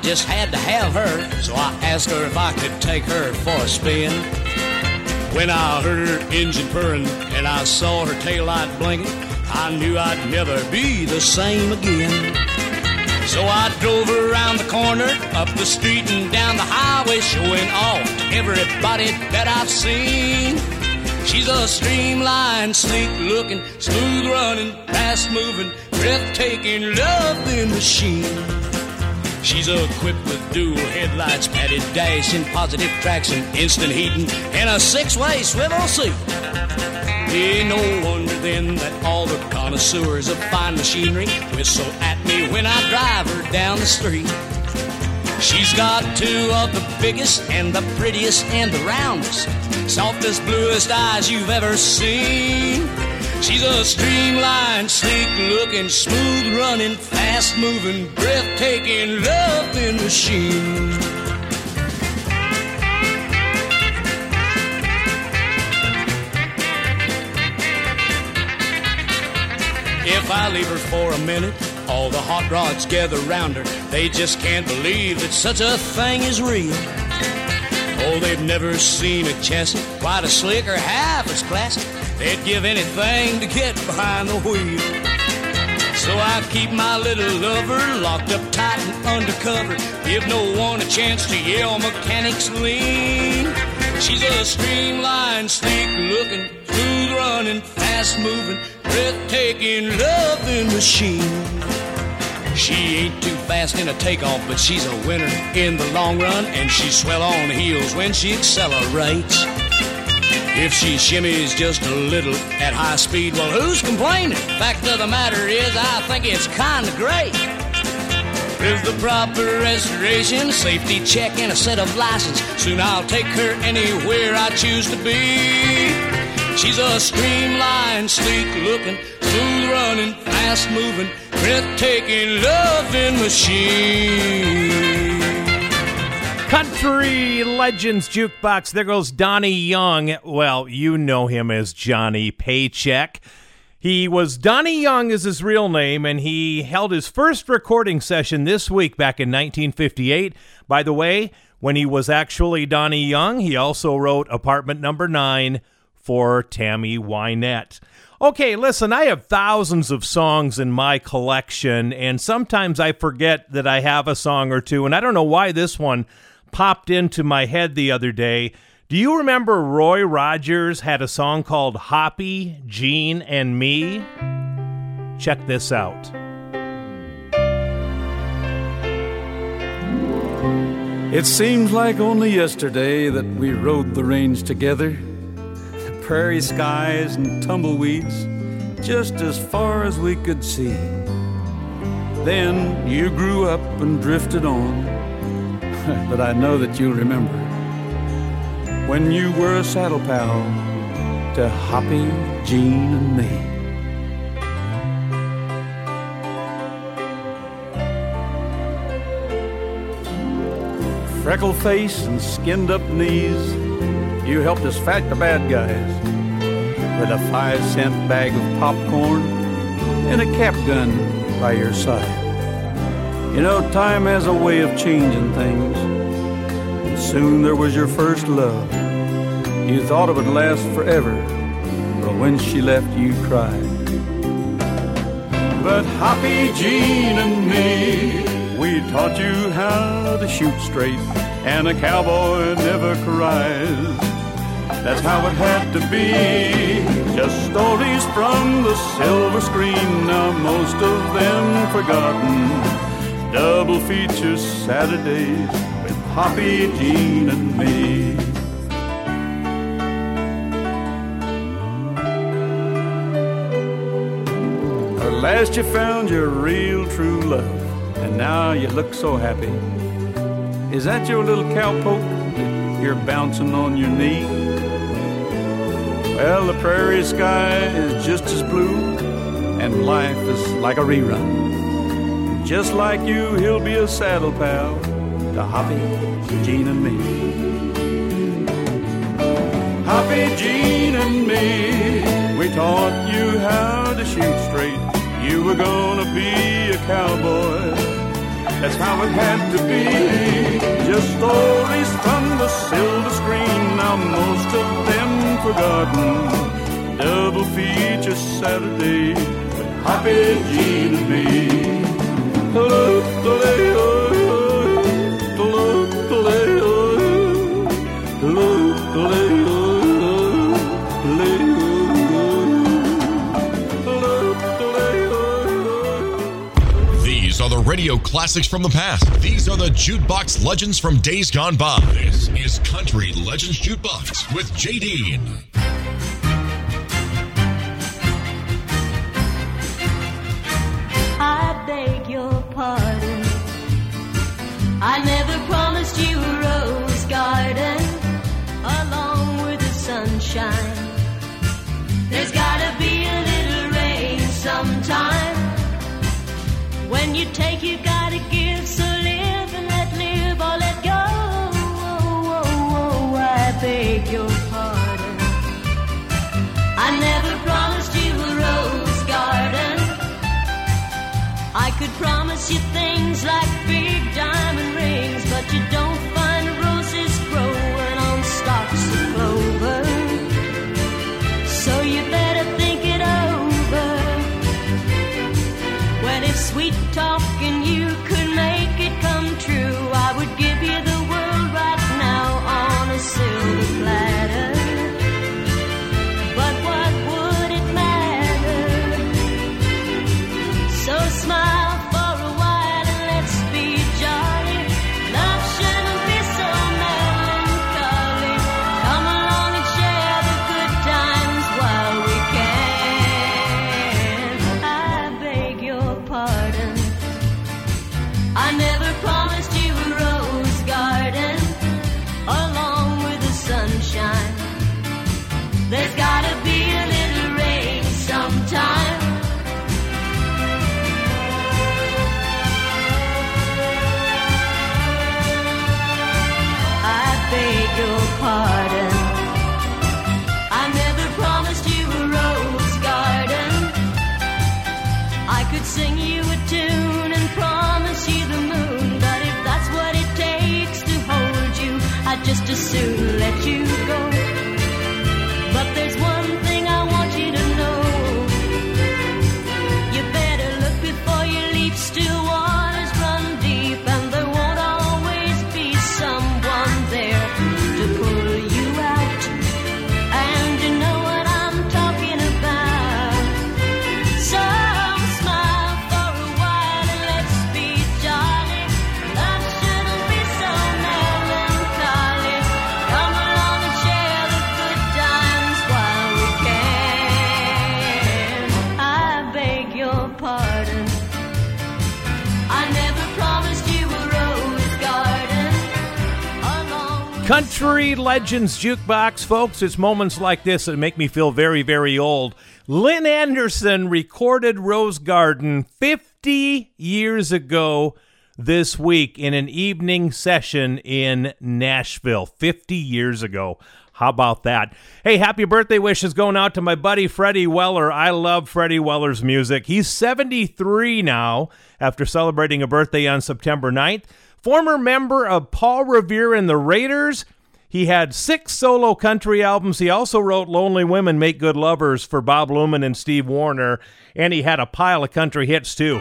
just had to have her. So I asked her if I could take her for a spin. When I heard her engine purring and I saw her taillight blinking, I knew I'd never be the same again. So I drove her around the corner, up the street and down the highway, showing off to everybody that I've seen. She's a streamlined, sleek looking, smooth running, fast moving, breathtaking, loving machine. She's equipped with dual headlights, padded dash, and positive traction, instant heating, and a six-way swivel seat. Ain't no wonder then that all the connoisseurs of fine machinery whistle at me when I drive her down the street. She's got two of the biggest and the prettiest and the roundest, softest, bluest eyes you've ever seen. She's a streamlined, sleek looking, smooth running, fast moving, breathtaking, loving machine. If I leave her for a minute, all the hot rods gather round her. They just can't believe that such a thing is real. Oh, they've never seen a chassis quite as slick or half as classy. They'd give anything to get behind the wheel. So I keep my little lover locked up tight and undercover. Give no one a chance to yell mechanics lean. She's a streamlined, sleek looking, smooth running, fast moving, breathtaking, loving machine. She ain't too fast in a takeoff, but she's a winner in the long run, and she's swell on heels when she accelerates. If she shimmies just a little at high speed, well, who's complaining? Fact of the matter is, I think it's kinda great. With the proper restoration, safety check, and a set of license, soon I'll take her anywhere I choose to be. She's a streamlined, sleek looking, smooth running, fast moving, breathtaking, loving machine. Country Legends Jukebox. There goes Donnie Young. Well, you know him as Johnny Paycheck. He was Donnie Young is his real name, and he held his first recording session this week back in 1958. By the way, when he was actually Donnie Young, he also wrote Apartment Number Nine for Tammy Wynette. Okay, listen, I have thousands of songs in my collection, and sometimes I forget that I have a song or two, and I don't know why this one popped into my head the other day. Do you remember Roy Rogers had a song called Hoppy, Gene, and Me? Check this out. It seems like only yesterday that we rode the range together. The prairie skies and tumbleweeds, just as far as we could see. Then you grew up and drifted on, but I know that you'll remember when you were a saddle pal to Hoppy, Gene, and me. freckle face and skinned up knees. You helped us fight the bad guys with a five cent bag of popcorn and a cap gun by your side. You know, time has a way of changing things. And soon there was your first love. You thought it would last forever, but when she left, you cried. But Hoppy Gene and me, we taught you how to shoot straight, and a cowboy never cries. That's how it had to be. Just stories from the silver screen, now most of them forgotten. Double feature Saturdays with Hoppy, Gene, and me. At last you found your real true love and now you look so happy. Is that your little cowpoke you're bouncing on your knee? Well, the prairie sky is just as blue, and life is like a rerun. Just like you, he'll be a saddle pal to Hoppy, Gene, and me. Hoppy, Gene, and me, we taught you how to shoot straight. You were gonna be a cowboy. That's how it had to be. Just stories from the silver screen, now most of them forgotten. Double feature Saturday with Hoppy, Gene, and me. These are the radio classics from the past. These are the jukebox legends from days gone by. This is Country Legends Jukebox with Jay you take, you Legends Jukebox, folks. It's moments like this that make me feel very, very old. Lynn Anderson recorded Rose Garden 50 years ago this week in an evening session in Nashville. 50 years ago. How about that? Hey, happy birthday wishes going out to my buddy Freddy Weller. I love Freddy Weller's music. He's 73 now after celebrating a birthday on September 9th. Former member of Paul Revere and the Raiders. He had six solo country albums. He also wrote Lonely Women Make Good Lovers for Bob Luman and Steve Wariner. And he had a pile of country hits too,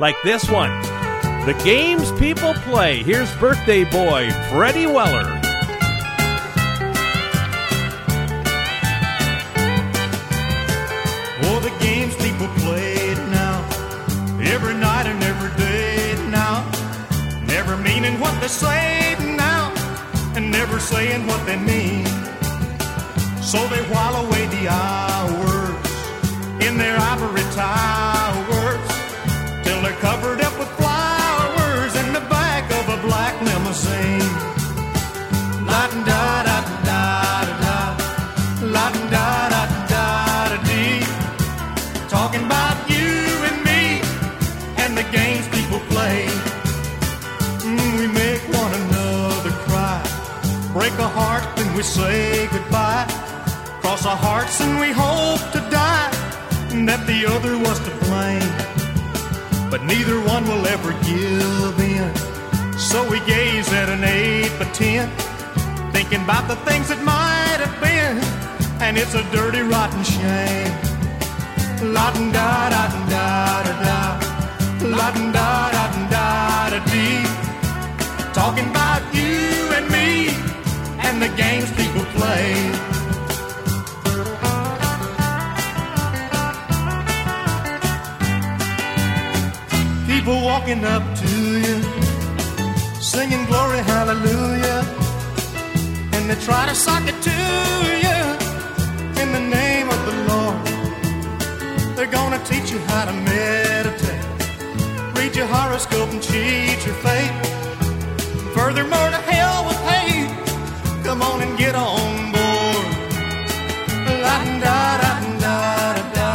like this one The Games People Play. Here's birthday boy Freddy Weller. Oh, the games people play now, every night and every day now, never meaning what they say never saying what they mean. So they while away the hours in their ivory towers say goodbye. Cross our hearts and we hope to die. And that the other was to blame. But neither one will ever give in. So we gaze at an eight by ten, thinking about the things that might have been. And it's a dirty, rotten shame. La da da da da da. La da da da da da. Talking you and and the games people play. People walking up to you, singing glory, hallelujah. And they try to sock it to you in the name of the Lord. They're gonna teach you how to meditate, read your horoscope and cheat your fate. Furthermore, to hell. Come on and get on board. La da da da da da.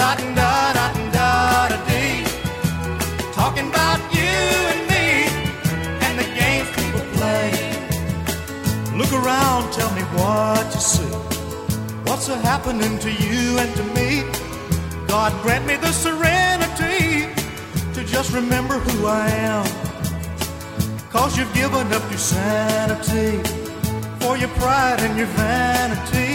La da da da da dee. Talking about you and me and the games people play. Look around, tell me what you see. What's happening to you and to me? God grant me the serenity to just remember who I am. Cause you've given up your sanity for your pride and your vanity.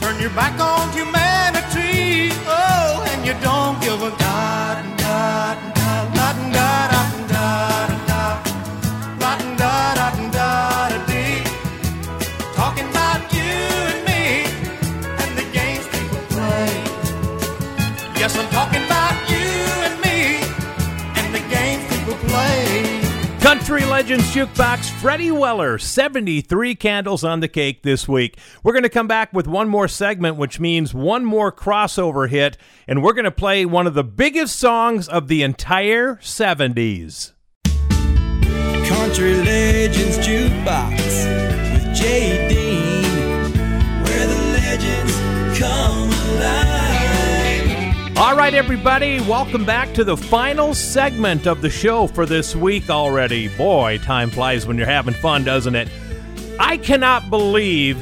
Turn your back on humanity. Oh, and you don't give a god, god, god, god, god, Country Legends Jukebox, Freddy Weller, 73 candles on the cake this week. We're going to come back with one more segment, which means one more crossover hit, and we're going to play one of the biggest songs of the entire 70s. Country Legends Jukebox with Jay All right, everybody, welcome back to the final segment of the show for this week already. Boy, time flies when you're having fun, doesn't it? I cannot believe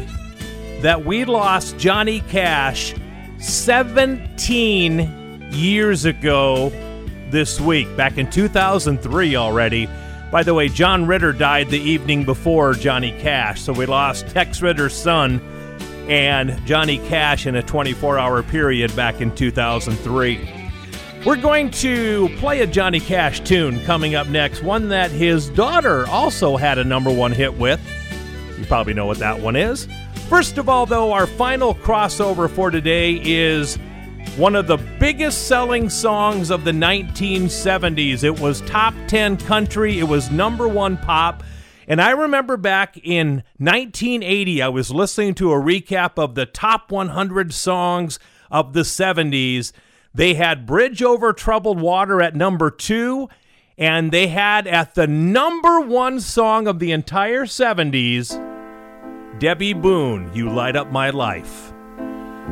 that we lost Johnny Cash 17 years ago this week, back in 2003 already. By the way, John Ritter died the evening before Johnny Cash, so we lost Tex Ritter's son and Johnny Cash in a 24 hour period back in 2003. We're going to play a Johnny Cash tune coming up next, one that his daughter also had a number one hit with. You probably know what that one is. First of all, though, our final crossover for today is one of the biggest selling songs of the 1970s. It was top 10 country, it was number one pop. And I remember back in 1980, I was listening to a recap of the top 100 songs of the 70s. They had Bridge Over Troubled Water at number two, and they had at the number one song of the entire 70s, Debbie Boone, You Light Up My Life.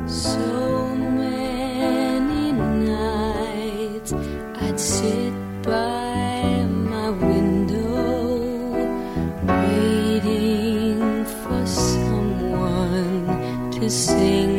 So sing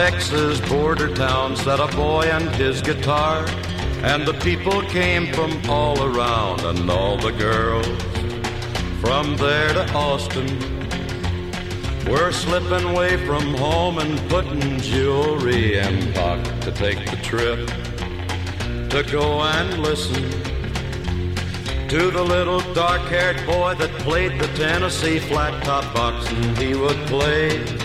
Texas border town sat a boy and his guitar. And the people came from all around, and all the girls from there to Austin were slipping away from home and putting jewelry in pocket to take the trip to go and listen to the little dark haired boy that played the Tennessee flat top box and he would play.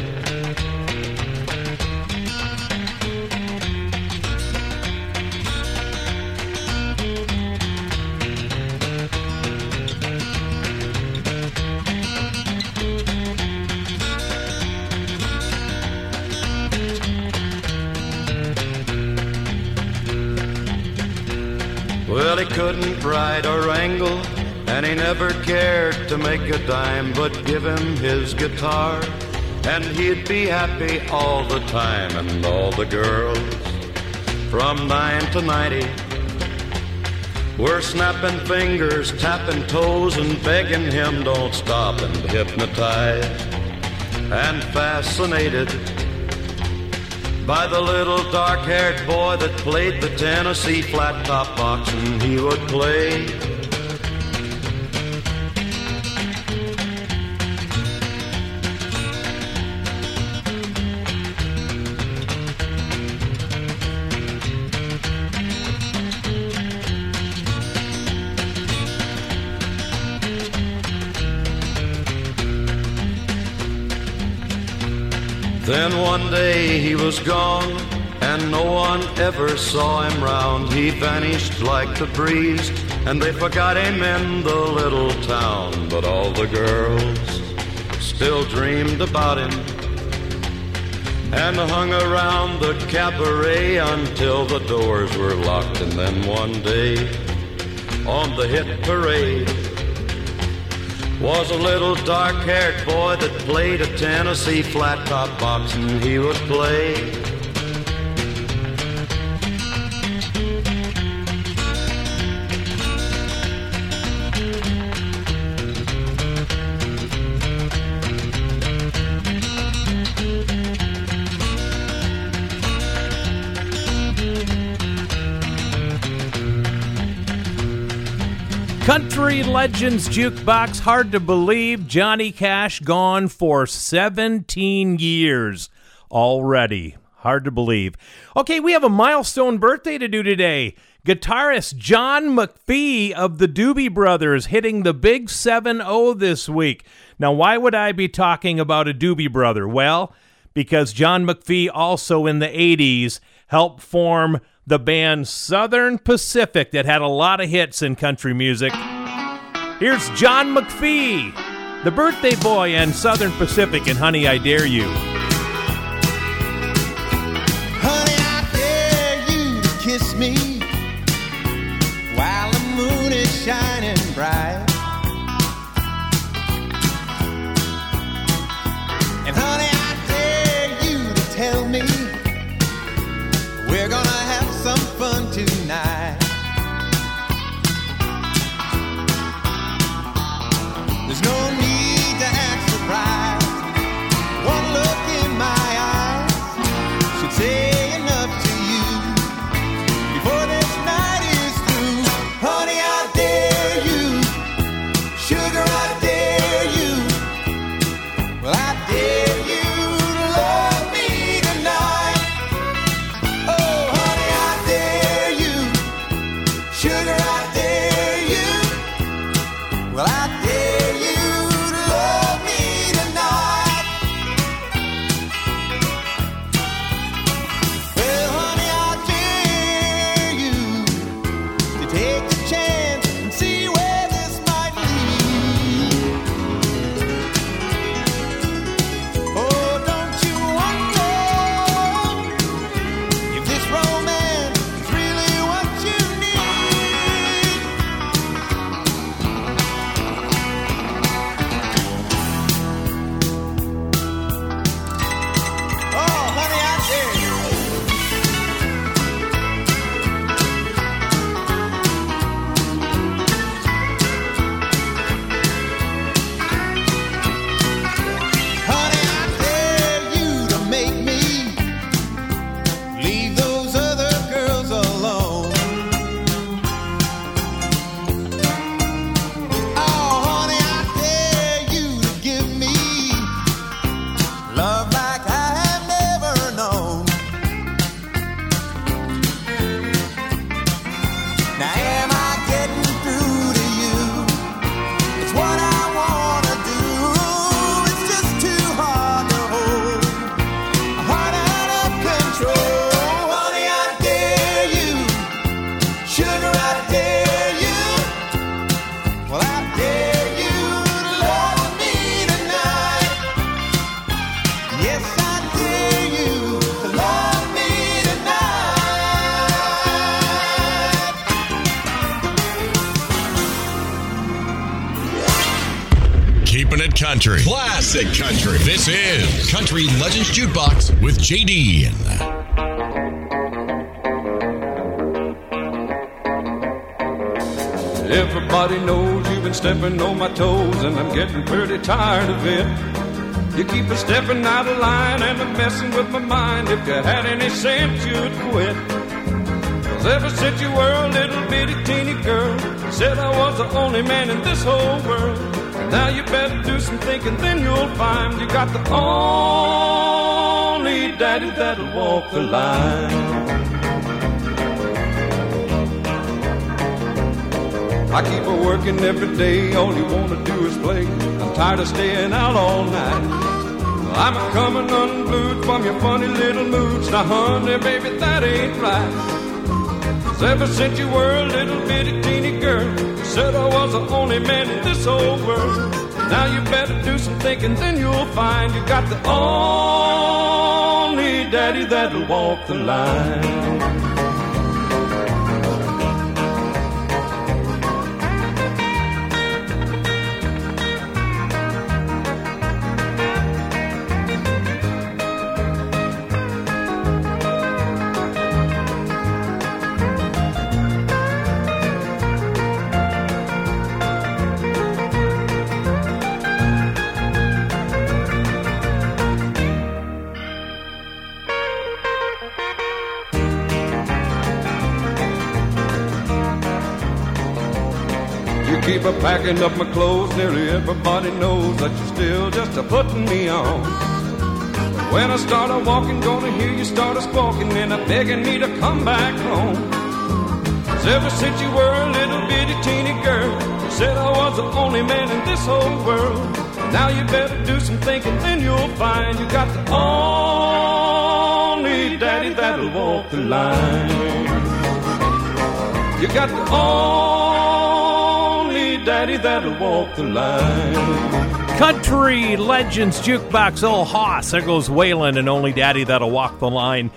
Make a dime, but give him his guitar, and he'd be happy all the time, and all the girls from nine to ninety were snapping fingers, tapping toes, and begging him don't stop, and hypnotized and fascinated by the little dark haired boy that played the Tennessee flat top box and he would play. One day he was gone, and no one ever saw him round. He vanished like the breeze, and they forgot him in the little town. But all the girls still dreamed about him and hung around the cabaret until the doors were locked. And then one day, on the hit parade, was a little dark haired boy that played a Tennessee flat top box and he would play. Country Legends Jukebox. Hard to believe Johnny Cash gone for 17 years already. Hard to believe. Okay, we have a milestone birthday to do today. Guitarist John McFee of the Doobie Brothers hitting the big 7 0 this week. Now, why would I be talking about a Doobie Brother? Well, because John McFee also in the 80s helped form the band Southern Pacific that had a lot of hits in country music. Here's John McFee, the birthday boy and Southern Pacific and Honey I Dare You. Honey, I dare you to kiss me while the moon is shining bright. And honey, country. Classic country. This is Country Legends Jukebox with JD. Everybody knows you've been stepping on my toes, and I'm getting pretty tired of it. You keep a stepping out of line and I'm messing with my mind. If you had any sense, you'd quit. Cause ever since you were a little bitty teeny girl, said I was the only man in this whole world. Now you better do some thinking, then you'll find you got the only daddy that'll walk the line. I keep her working every day, all you wanna do is play. I'm tired of staying out all night. I'm a coming unglued from your funny little moods. Now, honey, baby, that ain't right. 'Cause ever since you were a little bitty teeny girl, said I was the only man in this whole world. Now you better do some thinking, then you'll find you got the only daddy that'll walk the line. Packing up my clothes, nearly everybody knows that you're still just a putting me on. When I start a walking, gonna hear you start a squawking and a begging me to come back home. 'Cause ever since you were a little bitty teeny girl, you said I was the only man in this whole world. Now you better do some thinking, then you'll find you got the only daddy that'll walk the line. You got the only daddy that'll walk the line. Country Legends Jukebox, oh Hoss. There goes Waylon and Only Daddy That'll Walk the Line.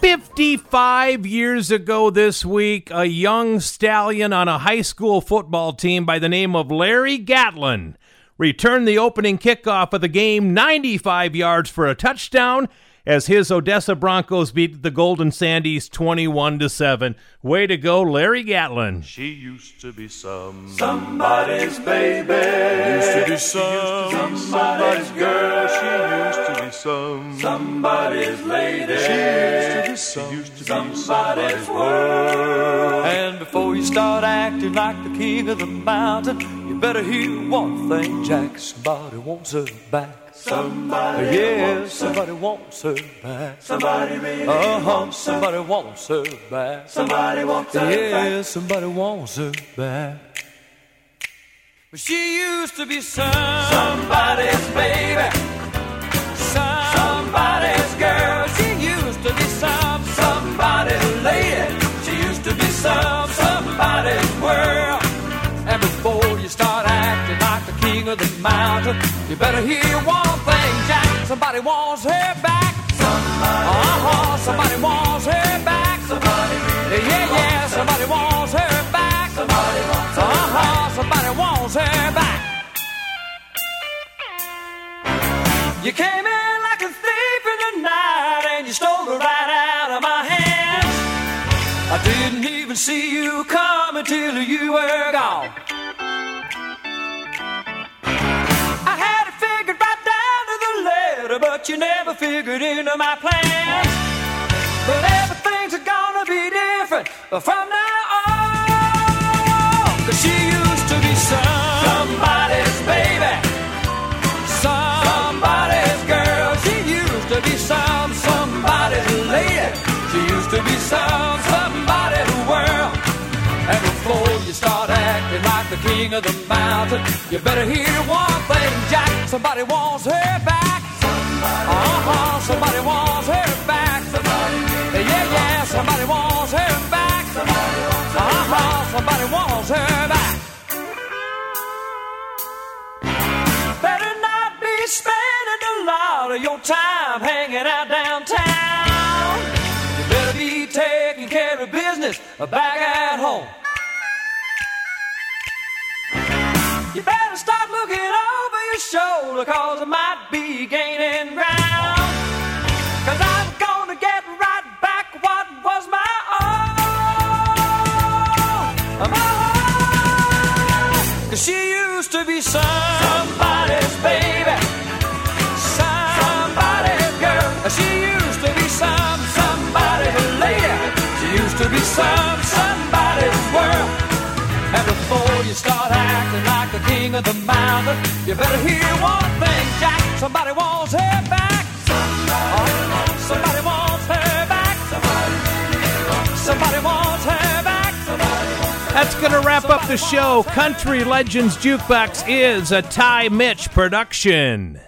55 years ago this week, a young stallion on a high school football team by the name of Larry Gatlin returned the opening kickoff of the game 95 yards for a touchdown as his Odessa Broncos beat the Golden Sandies 21 to 7. Way to go, Larry Gatlin. She used to be some Somebody's baby. Used to be some Somebody's girl. She used to be some Somebody's lady. She used to be some used to be Somebody's world. And before you start acting like the king of the mountain, you better hear one thing, Jack. Somebody wants her back. Somebody yeah, wants her. somebody wants her back. Somebody really uh-huh, wants her. somebody wants her back. Somebody wants her yeah, back. somebody wants her back. But she used to be some Somebody's baby. Mountain, you better hear one thing, Jack. Somebody wants her back. Somebody Uh-huh, somebody wants her back. Somebody really Yeah, yeah, wants her. somebody wants her back. Somebody wants Uh-huh, back. somebody wants her back. You came in like a thief in the night and you stole her right out of my hands. I didn't even see you come until you were gone. Letter, but you never figured into my plans. But everything's gonna be different from now on. Cause she used to be some Somebody's baby. somebody's girl. She used to be some somebody's lady. She used to be some somebody's world. And before you start acting like the king of the mountain, you better hear one thing, Jack. Somebody wants her back. Time hanging out downtown. You better be taking care of business back at home. You better start looking over your shoulder, cause I might be gaining ground. Cause I'm gonna get right back what was my own. My own. Cause she used to be somebody's baby. Somebody's girl. She used to be some, somebody's lady. She used to be some, you start acting like the king of the mountain, you better hear one thing, Jack. Somebody wants her back. Oh, somebody wants her back. Somebody wants her back. That's going to wrap up the show. Country Legends Jukebox is a Ty Mitch production.